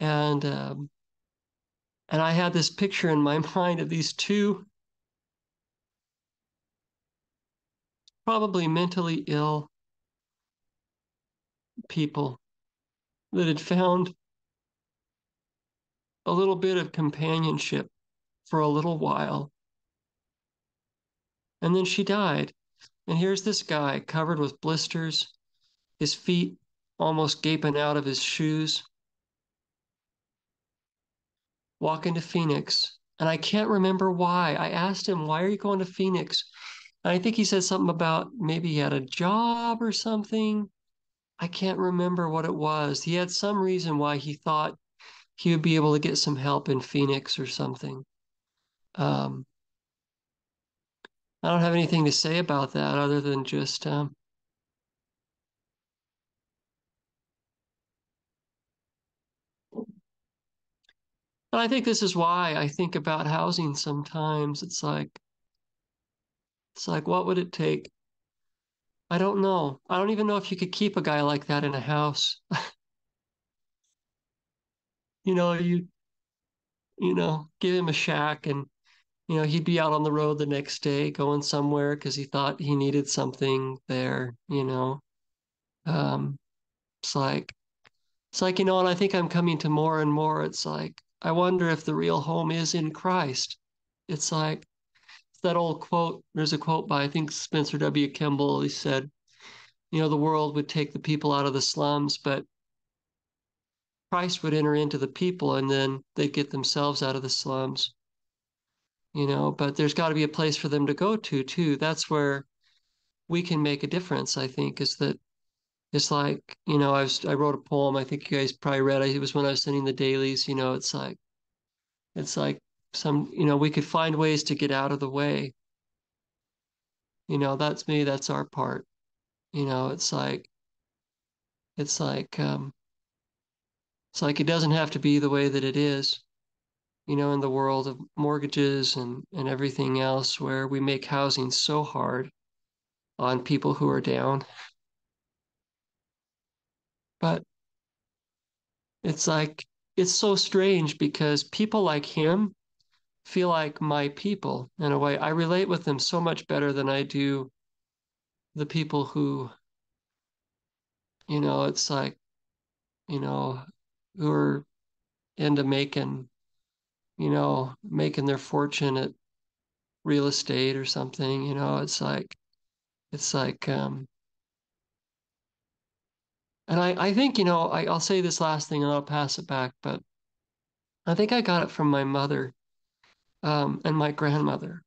And um, and I had this picture in my mind of these two probably mentally ill people that had found a little bit of companionship for a little while. And then she died. And here's this guy covered with blisters, his feet almost gaping out of his shoes, walking to Phoenix. And I can't remember why. I asked him, Why are you going to Phoenix? And I think he said something about maybe he had a job or something. I can't remember what it was. He had some reason why he thought he would be able to get some help in Phoenix or something. Um, I don't have anything to say about that other than just um, And I think this is why I think about housing sometimes. It's like, it's like, what would it take? I don't know. I don't even know if you could keep a guy like that in a house. you know, you, you know, give him a shack and you know, he'd be out on the road the next day going somewhere because he thought he needed something there, you know. Um, it's like, it's like, you know, and I think I'm coming to more and more. It's like, I wonder if the real home is in Christ. It's like it's that old quote. There's a quote by, I think, Spencer W. Kimball. He said, you know, the world would take the people out of the slums, but Christ would enter into the people and then they'd get themselves out of the slums you know, but there's got to be a place for them to go to too. That's where we can make a difference, I think, is that it's like, you know, I was I wrote a poem, I think you guys probably read it. It was when I was sending the dailies, you know, it's like it's like some, you know, we could find ways to get out of the way. You know, that's me, that's our part. You know, it's like it's like um it's like it doesn't have to be the way that it is you know, in the world of mortgages and, and everything else, where we make housing so hard on people who are down. But it's like, it's so strange because people like him feel like my people in a way. I relate with them so much better than I do the people who, you know, it's like, you know, who are into making you know, making their fortune at real estate or something, you know, it's like, it's like, um, and I, I think, you know, I, I'll say this last thing and I'll pass it back, but I think I got it from my mother um, and my grandmother.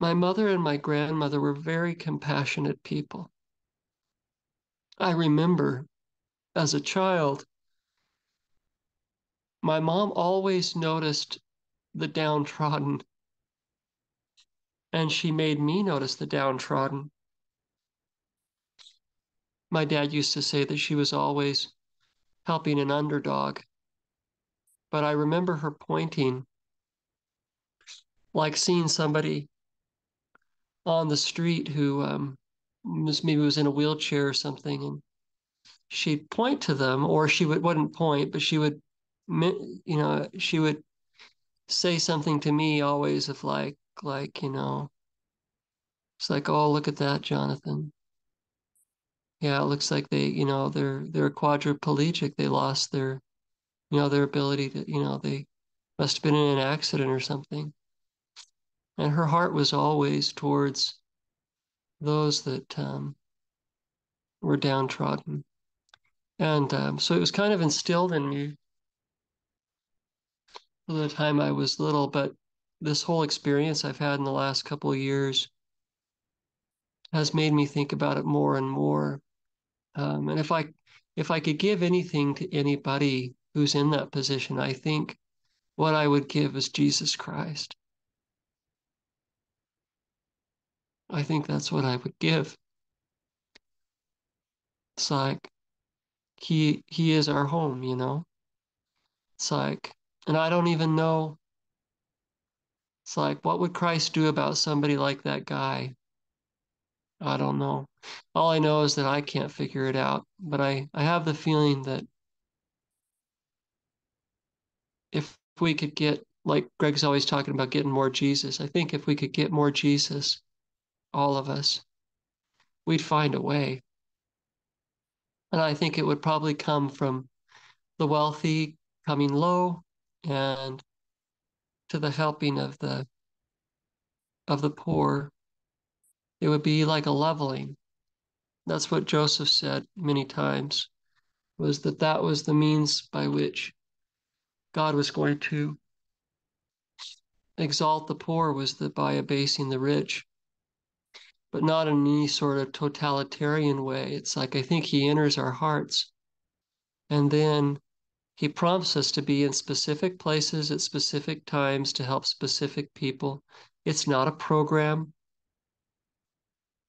My mother and my grandmother were very compassionate people. I remember as a child my mom always noticed the downtrodden, and she made me notice the downtrodden. My dad used to say that she was always helping an underdog, but I remember her pointing, like seeing somebody on the street who um, was maybe was in a wheelchair or something, and she'd point to them, or she would, wouldn't point, but she would you know, she would say something to me always of like, like, you know, it's like, oh, look at that, Jonathan. yeah, it looks like they, you know, they're they're quadriplegic. They lost their, you know, their ability to, you know, they must have been in an accident or something. And her heart was always towards those that um, were downtrodden. And um, so it was kind of instilled in me from the time I was little, but this whole experience I've had in the last couple of years has made me think about it more and more. Um, and if I if I could give anything to anybody who's in that position, I think what I would give is Jesus Christ. I think that's what I would give. It's like he he is our home, you know. It's like, and I don't even know. It's like, what would Christ do about somebody like that guy? I don't know. All I know is that I can't figure it out, but I, I have the feeling that if we could get, like Greg's always talking about getting more Jesus, I think if we could get more Jesus, all of us, we'd find a way. And I think it would probably come from the wealthy coming low and to the helping of the of the poor. It would be like a leveling. That's what Joseph said many times, was that that was the means by which God was going to exalt the poor was that by abasing the rich but not in any sort of totalitarian way. It's like I think he enters our hearts and then he prompts us to be in specific places at specific times to help specific people. It's not a program.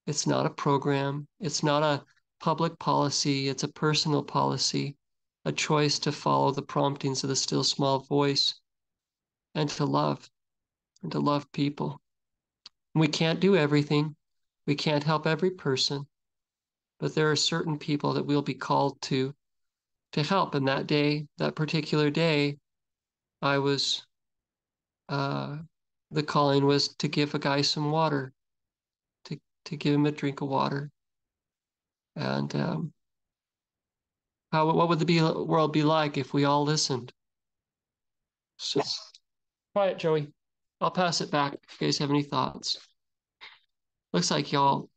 It's not a program. It's not a public policy. It's a personal policy, a choice to follow the promptings of the still small voice and to love and to love people. We can't do everything. We can't help every person, but there are certain people that we'll be called to to help. And that day, that particular day, I was uh, the calling was to give a guy some water, to to give him a drink of water. And um, how what would the be, world be like if we all listened? So, quiet, Joey. I'll pass it back if you guys have any thoughts. Looks like y'all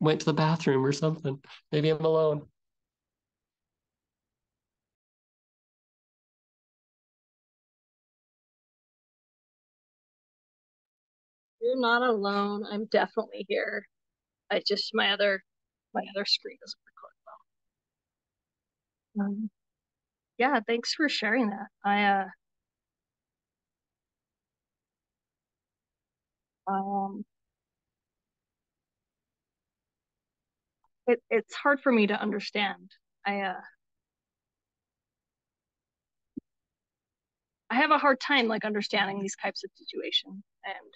went to the bathroom or something. Maybe I'm alone. You're not alone. I'm definitely here. I just my other my other screen doesn't record well. Um, yeah, thanks for sharing that. I uh um it, it's hard for me to understand. I uh I have a hard time like understanding these types of situations and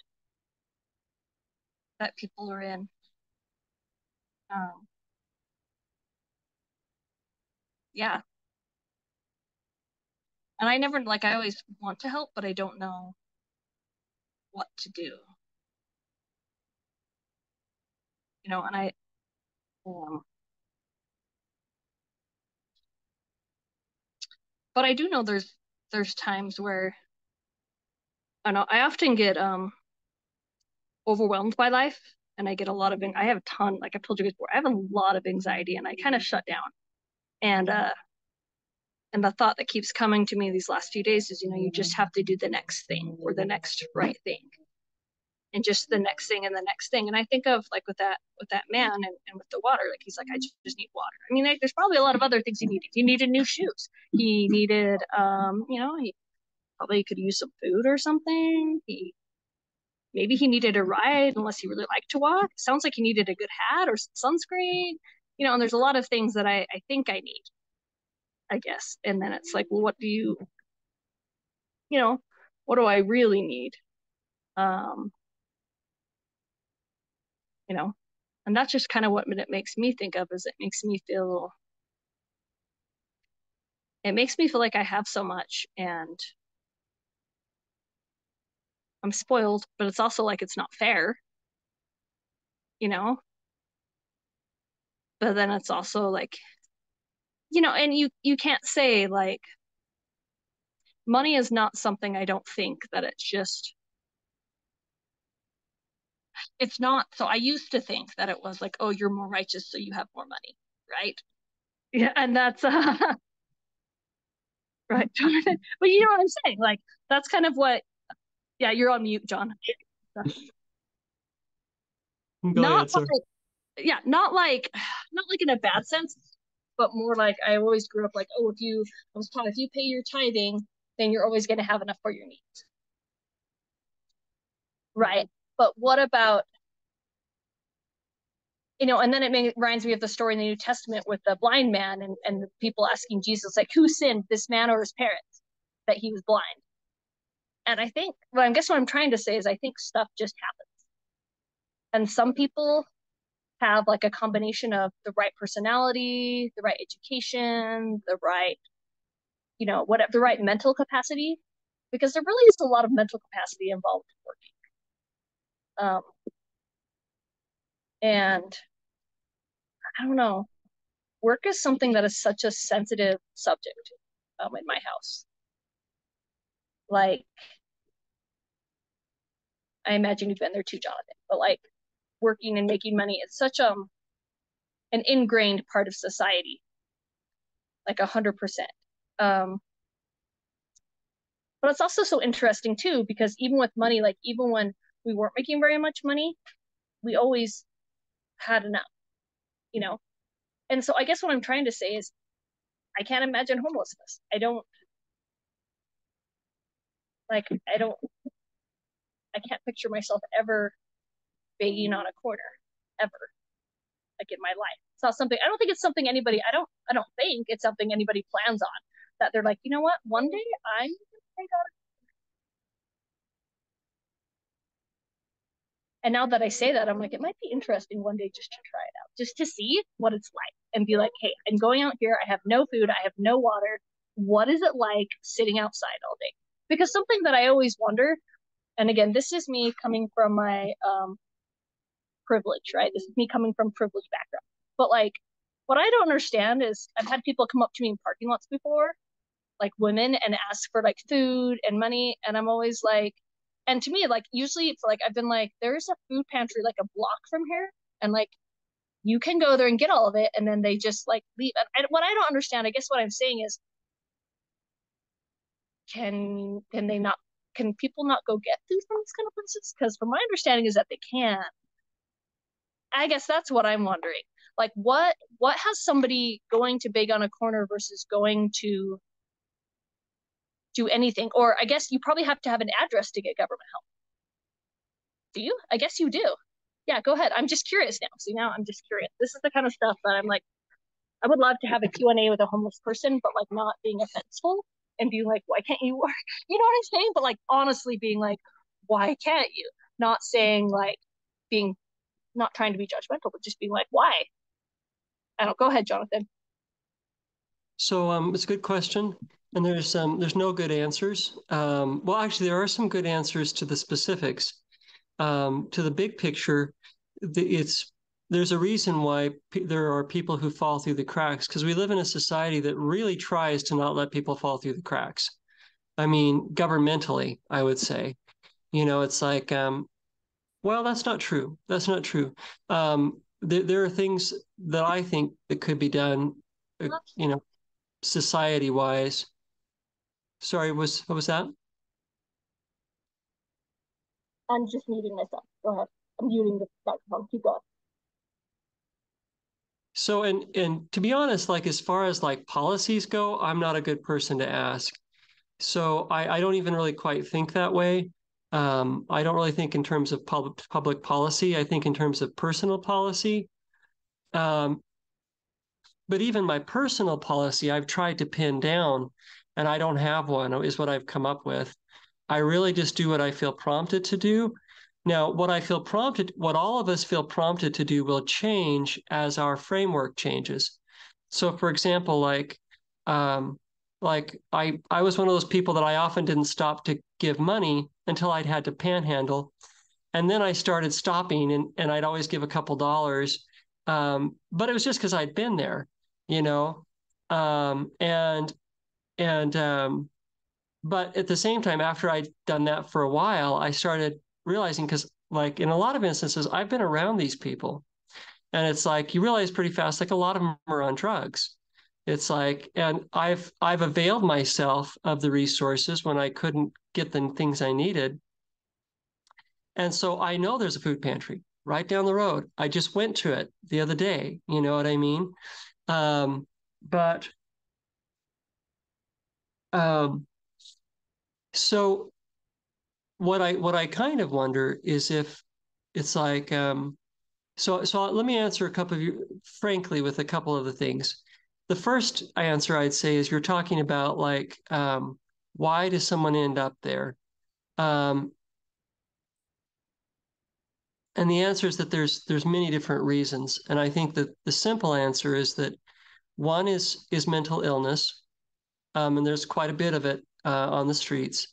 that people are in. Um, yeah. And I never like I always want to help, but I don't know what to do. You know, and I um, but I do know there's there's times where I know I often get um overwhelmed by life and I get a lot of I have a ton like I've told you guys before I have a lot of anxiety and I kind of shut down. And uh and the thought that keeps coming to me these last few days is you know you just have to do the next thing or the next right thing. And just the next thing and the next thing. And i think of like with that with that man and, and with the water like he's like i just, just need water. I mean like, there's probably a lot of other things he needed. He needed new shoes. He needed um you know he probably could use some food or something. He maybe he needed a ride unless he really liked to walk. Sounds like he needed a good hat or sunscreen you know and there's a lot of things that i i think i need i guess. And then it's like well what do you you know what do i really need? Um you know and that's just kind of what it makes me think of is it makes me feel it makes me feel like i have so much and i'm spoiled but it's also like it's not fair. You know? But then it's also like you know and you you can't say like money is not something i don't think that it's just it's not so i used to think that it was like oh you're more righteous so you have more money right? Yeah and that's uh right but you know what i'm saying like that's kind of what yeah you're on mute john. Not ahead, like, yeah not like not like in a bad sense but more like i always grew up like oh if you i was taught if you pay your tithing then you're always going to have enough for your needs. Right but what about you know, and then it reminds me of the story in the New Testament with the blind man and, and the people asking Jesus, like, who sinned, this man or his parents, that he was blind? And I think, well, I guess what I'm trying to say is I think stuff just happens. And some people have like a combination of the right personality, the right education, the right, you know, whatever, the right mental capacity, because there really is a lot of mental capacity involved in working. Um, and I don't know. Work is something that is such a sensitive subject um, in my house. Like, I imagine you've been there too, Jonathan. But like, working and making money, is such um an ingrained part of society. Like a hundred percent. Um, but it's also so interesting too because even with money, like even when we weren't making very much money, we always had enough, you know? And so I guess what I'm trying to say is I can't imagine homelessness. I don't like I don't I can't picture myself ever begging on a corner ever like in my life. It's not something I don't think it's something anybody I don't I don't think it's something anybody plans on that they're like, you know what, one day I'm gonna on a corner. And now that I say that, I'm like, it might be interesting one day just to try it out, just to see what it's like and be like, hey, I'm going out here. I have no food. I have no water. What is it like sitting outside all day? Because something that I always wonder, and again, this is me coming from my um, privilege, right? This is me coming from privileged background. But like, what I don't understand is I've had people come up to me in parking lots before, like women, and ask for like food and money. And I'm always like, and to me like usually like i've been like there's a food pantry like a block from here and like you can go there and get all of it and then they just like leave and what i don't understand i guess what i'm saying is can can they not can people not go get food from these kind of places because from my understanding is that they can i guess that's what i'm wondering like what what has somebody going to beg on a corner versus going to do anything. Or I guess you probably have to have an address to get government help. Do you? I guess you do. Yeah, go ahead. I'm just curious now. See, now I'm just curious. This is the kind of stuff that I'm like, I would love to have a Q&A with a homeless person, but like not being offenseful and being like, why can't you work? You know what I'm saying? But like honestly being like, why can't you? Not saying like being, not trying to be judgmental, but just being like, why? I don't, go ahead, Jonathan. So um, it's a good question. And there's um, there's no good answers. Um, well, actually, there are some good answers to the specifics. Um, to the big picture, the, it's there's a reason why p- there are people who fall through the cracks because we live in a society that really tries to not let people fall through the cracks. I mean, governmentally, I would say, you know, it's like, um, well, that's not true. That's not true. Um, there, there are things that I think that could be done, uh, you know, society wise Sorry, was what was that? I'm just muting myself. Go ahead. I'm muting the microphone. Keep going. So and and to be honest, like as far as like policies go, I'm not a good person to ask. So I, I don't even really quite think that way. Um, I don't really think in terms of public public policy. I think in terms of personal policy. Um, but even my personal policy, I've tried to pin down and I don't have one, is what I've come up with. I really just do what I feel prompted to do. Now, what I feel prompted, what all of us feel prompted to do will change as our framework changes. So, for example, like, um, like I, I was one of those people that I often didn't stop to give money until I'd had to panhandle. And then I started stopping and, and I'd always give a couple dollars um, but it was just because I'd been there, you know, um, and and um, but at the same time, after I'd done that for a while, I started realizing because like in a lot of instances, I've been around these people, and it's like you realize pretty fast, like a lot of them are on drugs. It's like, and I've I've availed myself of the resources when I couldn't get the things I needed. And so I know there's a food pantry right down the road. I just went to it the other day. You know what I mean? Um, but um, so what I what I kind of wonder is if it's like um, so so let me answer a couple of you frankly with a couple of the things. The first answer I'd say is you're talking about like um, why does someone end up there? Um, and the answer is that there's there's many different reasons, and I think that the simple answer is that one is is mental illness, um, and there's quite a bit of it uh, on the streets.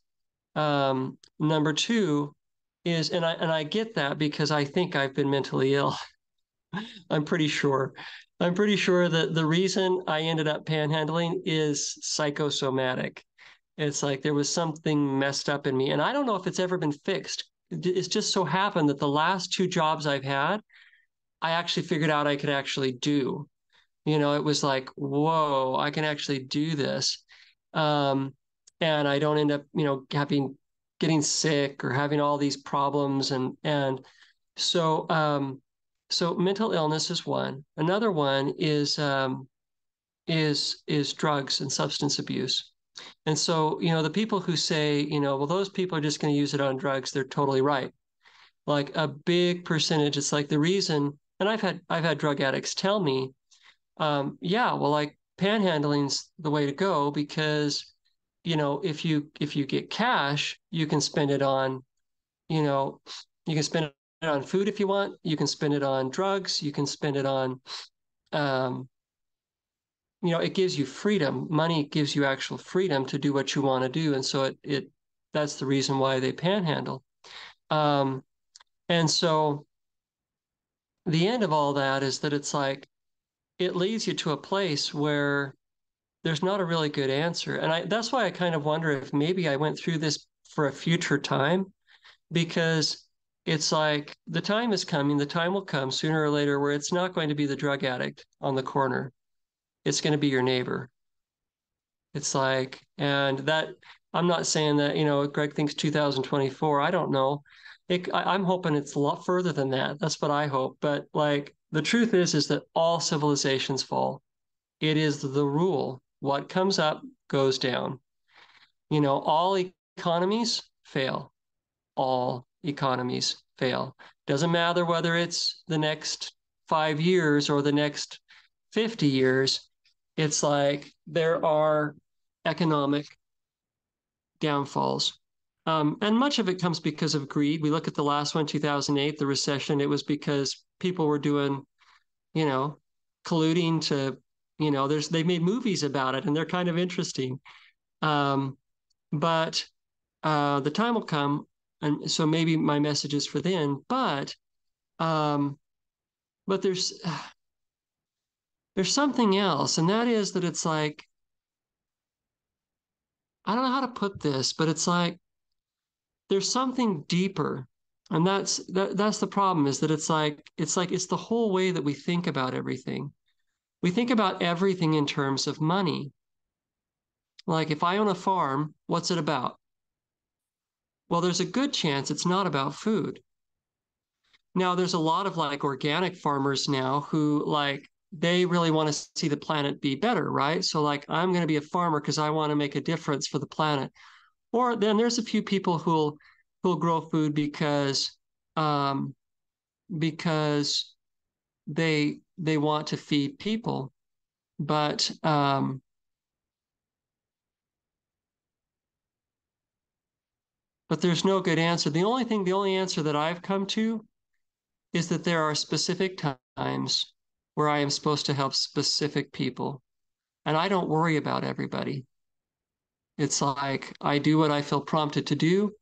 Um, number two is, and I and I get that because I think I've been mentally ill. I'm pretty sure. I'm pretty sure that the reason I ended up panhandling is psychosomatic. It's like there was something messed up in me, and I don't know if it's ever been fixed. It's just so happened that the last two jobs I've had, I actually figured out I could actually do. You know, it was like, whoa, I can actually do this. Um, and I don't end up, you know, having getting sick or having all these problems and and so um, so mental illness is one. Another one is um, is is drugs and substance abuse. And so, you know, the people who say, you know, well, those people are just going to use it on drugs, they're totally right. Like a big percentage, it's like the reason, and I've had I've had drug addicts tell me, um, yeah, well, like panhandling's the way to go because you know, if you if you get cash, you can spend it on, you know, you can spend it on food if you want. You can spend it on drugs. You can spend it on, um, you know, it gives you freedom. Money gives you actual freedom to do what you want to do, and so it it that's the reason why they panhandle. Um, and so the end of all that is that it's like it leads you to a place where there's not a really good answer. And I that's why I kind of wonder if maybe I went through this for a future time because it's like the time is coming, the time will come sooner or later where it's not going to be the drug addict on the corner. It's going to be your neighbor. It's like, and that I'm not saying that, you know, Greg thinks 2024. I don't know. It, I, I'm hoping it's a lot further than that. That's what I hope. But like the truth is, is that all civilizations fall. It is the rule what comes up goes down. You know, all economies fail. All economies fail. Doesn't matter whether it's the next five years or the next 50 years. It's like there are economic downfalls. Um, and much of it comes because of greed. We look at the last one, 2008, the recession. It was because people were doing, you know, colluding to you know there's they made movies about it and they're kind of interesting. Um, but uh, the time will come and so maybe my message is for then but um, but there's there's something else and that is that it's like i don't know how to put this but it's like there's something deeper and that's that, that's the problem is that it's like it's like it's the whole way that we think about everything we think about everything in terms of money. Like if I own a farm, what's it about? Well, there's a good chance it's not about food. Now, there's a lot of like organic farmers now who like they really want to see the planet be better, right? So like I'm going to be a farmer because I want to make a difference for the planet. Or then there's a few people who'll who'll grow food because um, because they they want to feed people, but um, but there's no good answer. The only thing, the only answer that I've come to is that there are specific times where I am supposed to help specific people. And I don't worry about everybody. It's like I do what I feel prompted to do.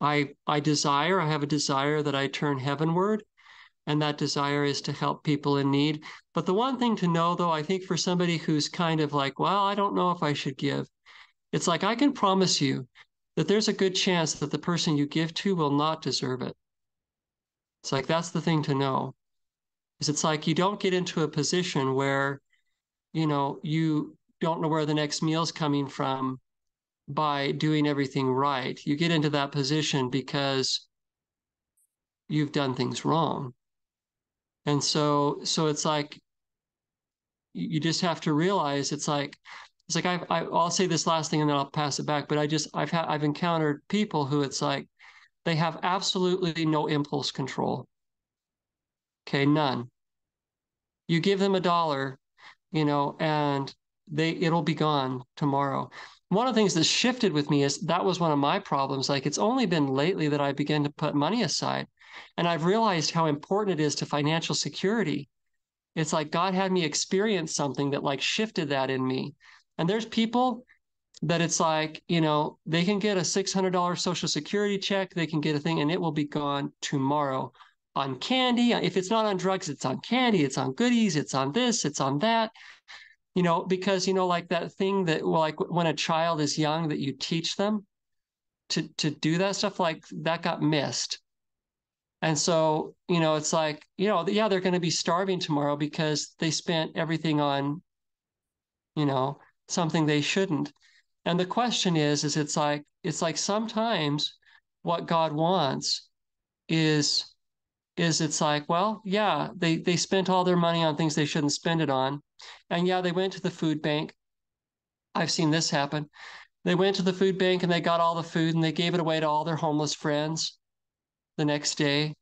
I I desire, I have a desire that I turn heavenward and that desire is to help people in need. But the one thing to know, though, I think for somebody who's kind of like, well, I don't know if I should give, it's like I can promise you that there's a good chance that the person you give to will not deserve it. It's like that's the thing to know. Is it's like you don't get into a position where, you know, you don't know where the next meal's coming from by doing everything right. You get into that position because you've done things wrong. And so so it's like you just have to realize it's like it's like I've, I, will say this last thing and then I'll pass it back. But I just I've had I've encountered people who it's like they have absolutely no impulse control. Okay, none. You give them a dollar, you know, and they it'll be gone tomorrow. One of the things that shifted with me is that was one of my problems. Like it's only been lately that I began to put money aside. And I've realized how important it is to financial security. It's like God had me experience something that like shifted that in me. And there's people that it's like, you know, they can get a $600 social security check, they can get a thing, and it will be gone tomorrow on candy. If it's not on drugs, it's on candy, it's on goodies, it's on this, it's on that. You know, because, you know, like that thing that, well, like when a child is young, that you teach them to, to do that stuff, like that got missed. And so, you know, it's like, you know, yeah, they're going to be starving tomorrow because they spent everything on, you know, something they shouldn't. And the question is, is it's like, it's like sometimes what God wants is, is it's like, well, yeah, they, they spent all their money on things they shouldn't spend it on. And yeah, they went to the food bank. I've seen this happen. They went to the food bank and they got all the food and they gave it away to all their homeless friends the next day,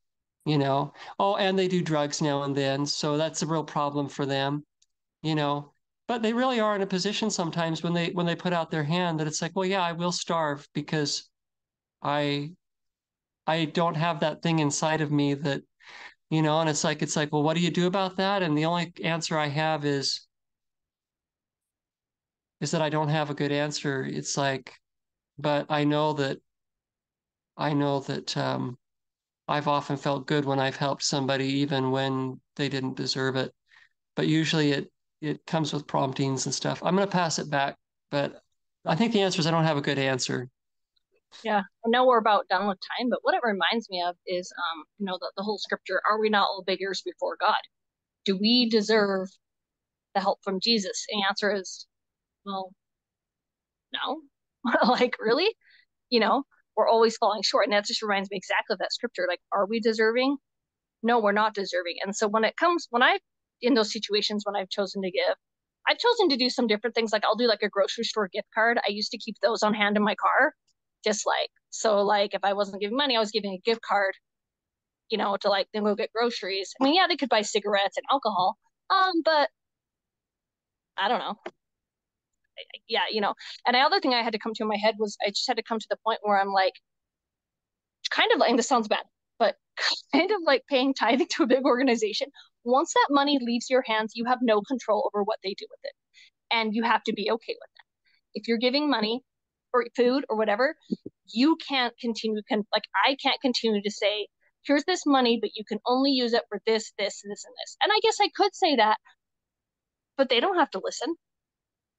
you know. Oh, and they do drugs now and then. So that's a real problem for them, you know but they really are in a position sometimes when they when they put out their hand that it's like well yeah i will starve because i i don't have that thing inside of me that you know and it's like it's like well what do you do about that and the only answer i have is is that i don't have a good answer it's like but i know that i know that um i've often felt good when i've helped somebody even when they didn't deserve it but usually it it comes with promptings and stuff. I'm going to pass it back, but I think the answer is I don't have a good answer. Yeah, I know we're about done with time, but what it reminds me of is, um, you know, the, the whole scripture: Are we not all beggars before God? Do we deserve the help from Jesus? And the answer is, well, no. like, really? You know, we're always falling short, and that just reminds me exactly of that scripture. Like, are we deserving? No, we're not deserving. And so when it comes, when I in those situations when I've chosen to give. I've chosen to do some different things. Like I'll do like a grocery store gift card. I used to keep those on hand in my car, just like so. Like if I wasn't giving money, I was giving a gift card, you know, to like then go get groceries. I mean, yeah, they could buy cigarettes and alcohol, um, but I don't know. Yeah, you know. And the other thing I had to come to in my head was I just had to come to the point where I'm like, kind of like, and this sounds bad, but kind of like paying tithing to a big organization once that money leaves your hands, you have no control over what they do with it. And you have to be okay with that. If you're giving money or food or whatever, you can't continue can like I can't continue to say, here's this money, but you can only use it for this, this, this, and this. And I guess I could say that, but they don't have to listen.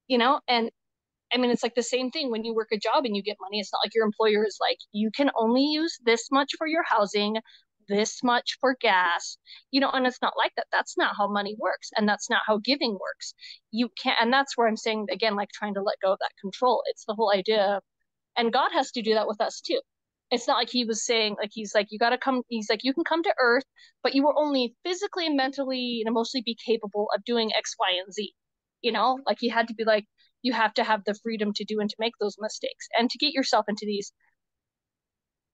You know, and I mean, it's like the same thing when you work a job and you get money. It's not like your employer is like, you can only use this much for your housing, this much for gas you know and it's not like that. That's not how money works and that's not how giving works. You can't and that's where i'm saying again like trying to let go of that control. It's the whole idea and god has to do that with us too. It's not like he was saying like he's like you got to come he's like you can come to earth but you will only physically and mentally and emotionally be capable of doing x y and z. You know like he had to be like you have to have the freedom to do and to make those mistakes and to get yourself into these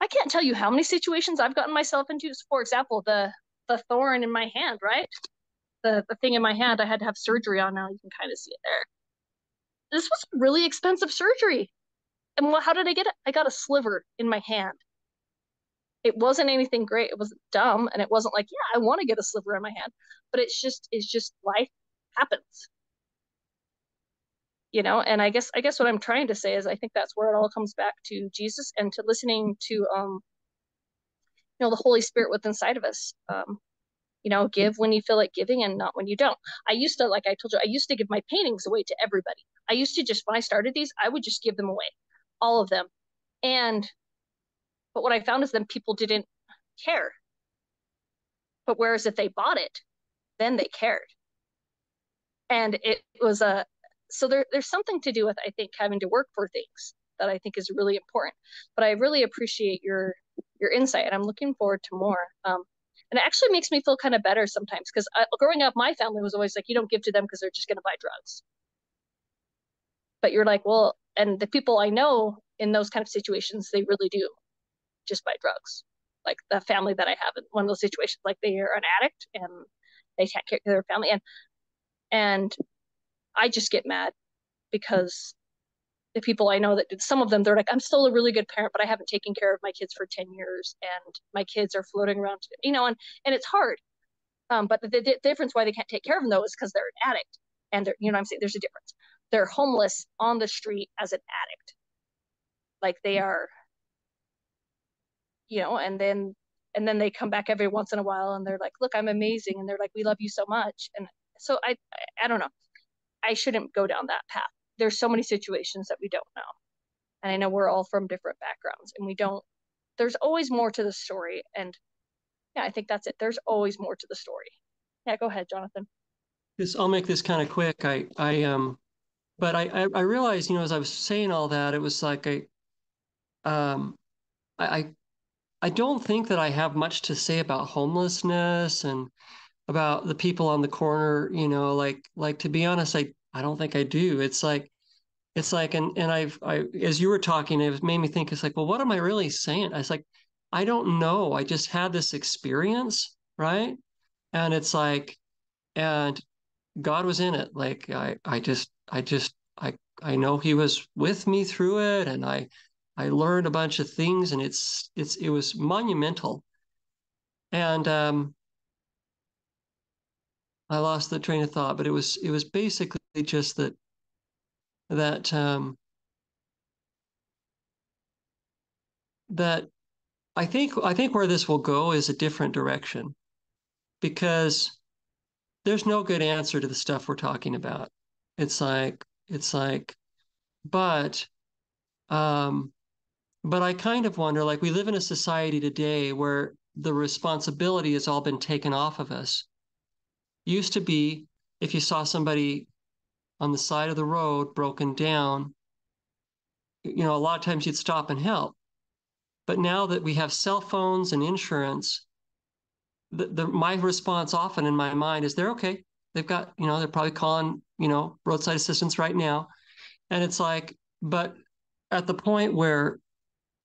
I can't tell you how many situations I've gotten myself into. For example, the the thorn in my hand, right? The the thing in my hand I had to have surgery on. Now you can kind of see it there. This was really expensive surgery. And well, how did I get it? I got a sliver in my hand. It wasn't anything great. It wasn't dumb, and it wasn't like, yeah, I want to get a sliver in my hand. But it's just, it's just life happens you know and i guess i guess what i'm trying to say is i think that's where it all comes back to jesus and to listening to um you know the holy spirit within inside of us um you know give when you feel like giving and not when you don't. I used to like i told you i used to give my paintings away to everybody. I used to just when i started these i would just give them away all of them. And but what i found is then people didn't care. But whereas if they bought it then they cared. And it was a so there, there's something to do with i think having to work for things that i think is really important. But i really appreciate your your insight and i'm looking forward to more. Um, and it actually makes me feel kind of better sometimes because growing up my family was always like you don't give to them because they're just going to buy drugs. But you're like well and the people i know in those kind of situations they really do just buy drugs. Like the family that i have in one of those situations like they are an addict and they can't care for their family and and i just get mad because the people I know that did some of them, they're like, I'm still a really good parent, but I haven't taken care of my kids for 10 years and my kids are floating around, you know, and, and it's hard. Um, but the, the, difference why they can't take care of them though is because they're an addict and they're, you know I'm saying? There's a difference. They're homeless on the street as an addict. Like they are, you know, and then, and then they come back every once in a while and they're like, look, I'm amazing. And they're like, we love you so much. And so I, I, I don't know. I shouldn't go down that path there's so many situations that we don't know. And I know we're all from different backgrounds and we don't, there's always more to the story. And yeah, I think that's it. There's always more to the story. Yeah, go ahead, Jonathan. This, I'll make this kind of quick. I, I, um, but I, I realized, you know, as I was saying all that, it was like I, um, I, I don't think that I have much to say about homelessness and about the people on the corner. You know, like, like to be honest, I, I don't think I do. It's like, it's like, and and I've, I as you were talking, it made me think. It's like, well, what am I really saying? I was like, I don't know. I just had this experience, right? And it's like, and God was in it. Like I, I just, I just, I, I know He was with me through it, and I, I learned a bunch of things, and it's, it's, it was monumental. And um, I lost the train of thought, but it was, it was basically just that that um, that I think I think where this will go is a different direction because there's no good answer to the stuff we're talking about. It's like it's like, but um, but I kind of wonder like we live in a society today where the responsibility has all been taken off of us. Used to be if you saw somebody on the side of the road broken down, you know, a lot of times you'd stop and help. But now that we have cell phones and insurance, the, the my response often in my mind is they're okay. They've got, you know, they're probably calling, you know, roadside assistance right now. And it's like, but at the point where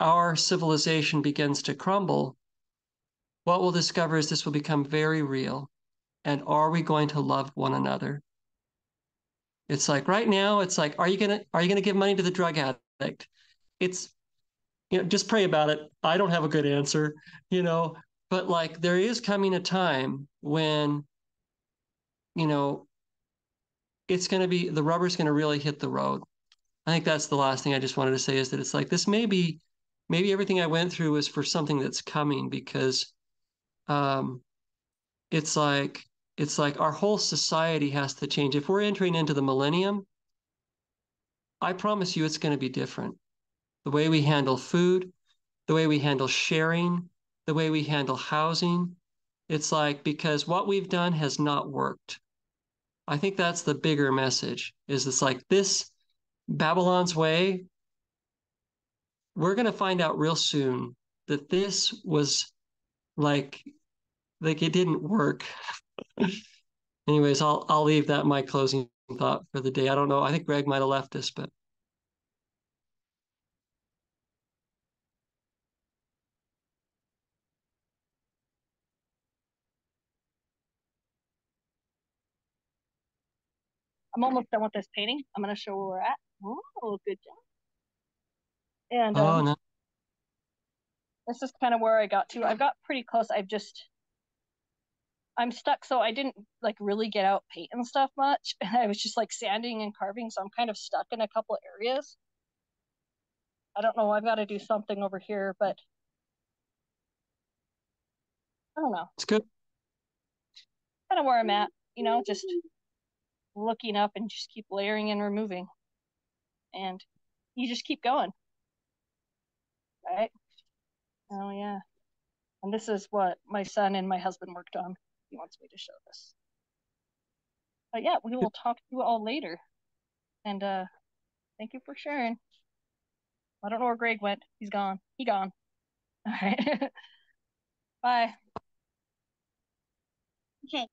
our civilization begins to crumble, what we'll discover is this will become very real. And are we going to love one another? It's like right now, it's like, are you gonna are you gonna give money to the drug addict? It's you know, just pray about it. I don't have a good answer, you know, but like there is coming a time when, you know, it's gonna be the rubber's gonna really hit the road. I think that's the last thing I just wanted to say is that it's like this maybe maybe everything I went through is for something that's coming because um it's like it's like our whole society has to change. If we're entering into the millennium, I promise you it's going to be different. The way we handle food, the way we handle sharing, the way we handle housing. It's like because what we've done has not worked. I think that's the bigger message is it's like this Babylon's way. We're going to find out real soon that this was like like it didn't work Anyways, I'll I'll leave that my closing thought for the day. I don't know. I think Greg might have left us, but I'm almost done with this painting. I'm going to show where we're at. Oh, good job. And oh, um, no. this is kind of where I got to. I've got pretty close. I've just I'm stuck, so I didn't like really get out paint and stuff much. I was just like sanding and carving, so I'm kind of stuck in a couple areas. I don't know. I've got to do something over here, but I don't know. It's good. kind of where I'm at, you know, just looking up and just keep layering and removing. And you just keep going. Right? Oh, yeah. And this is what my son and my husband worked on. He wants me to show this. But yeah, we will talk to you all later. And uh thank you for sharing. I don't know where Greg went. He's gone. He gone. All right. Bye. Okay.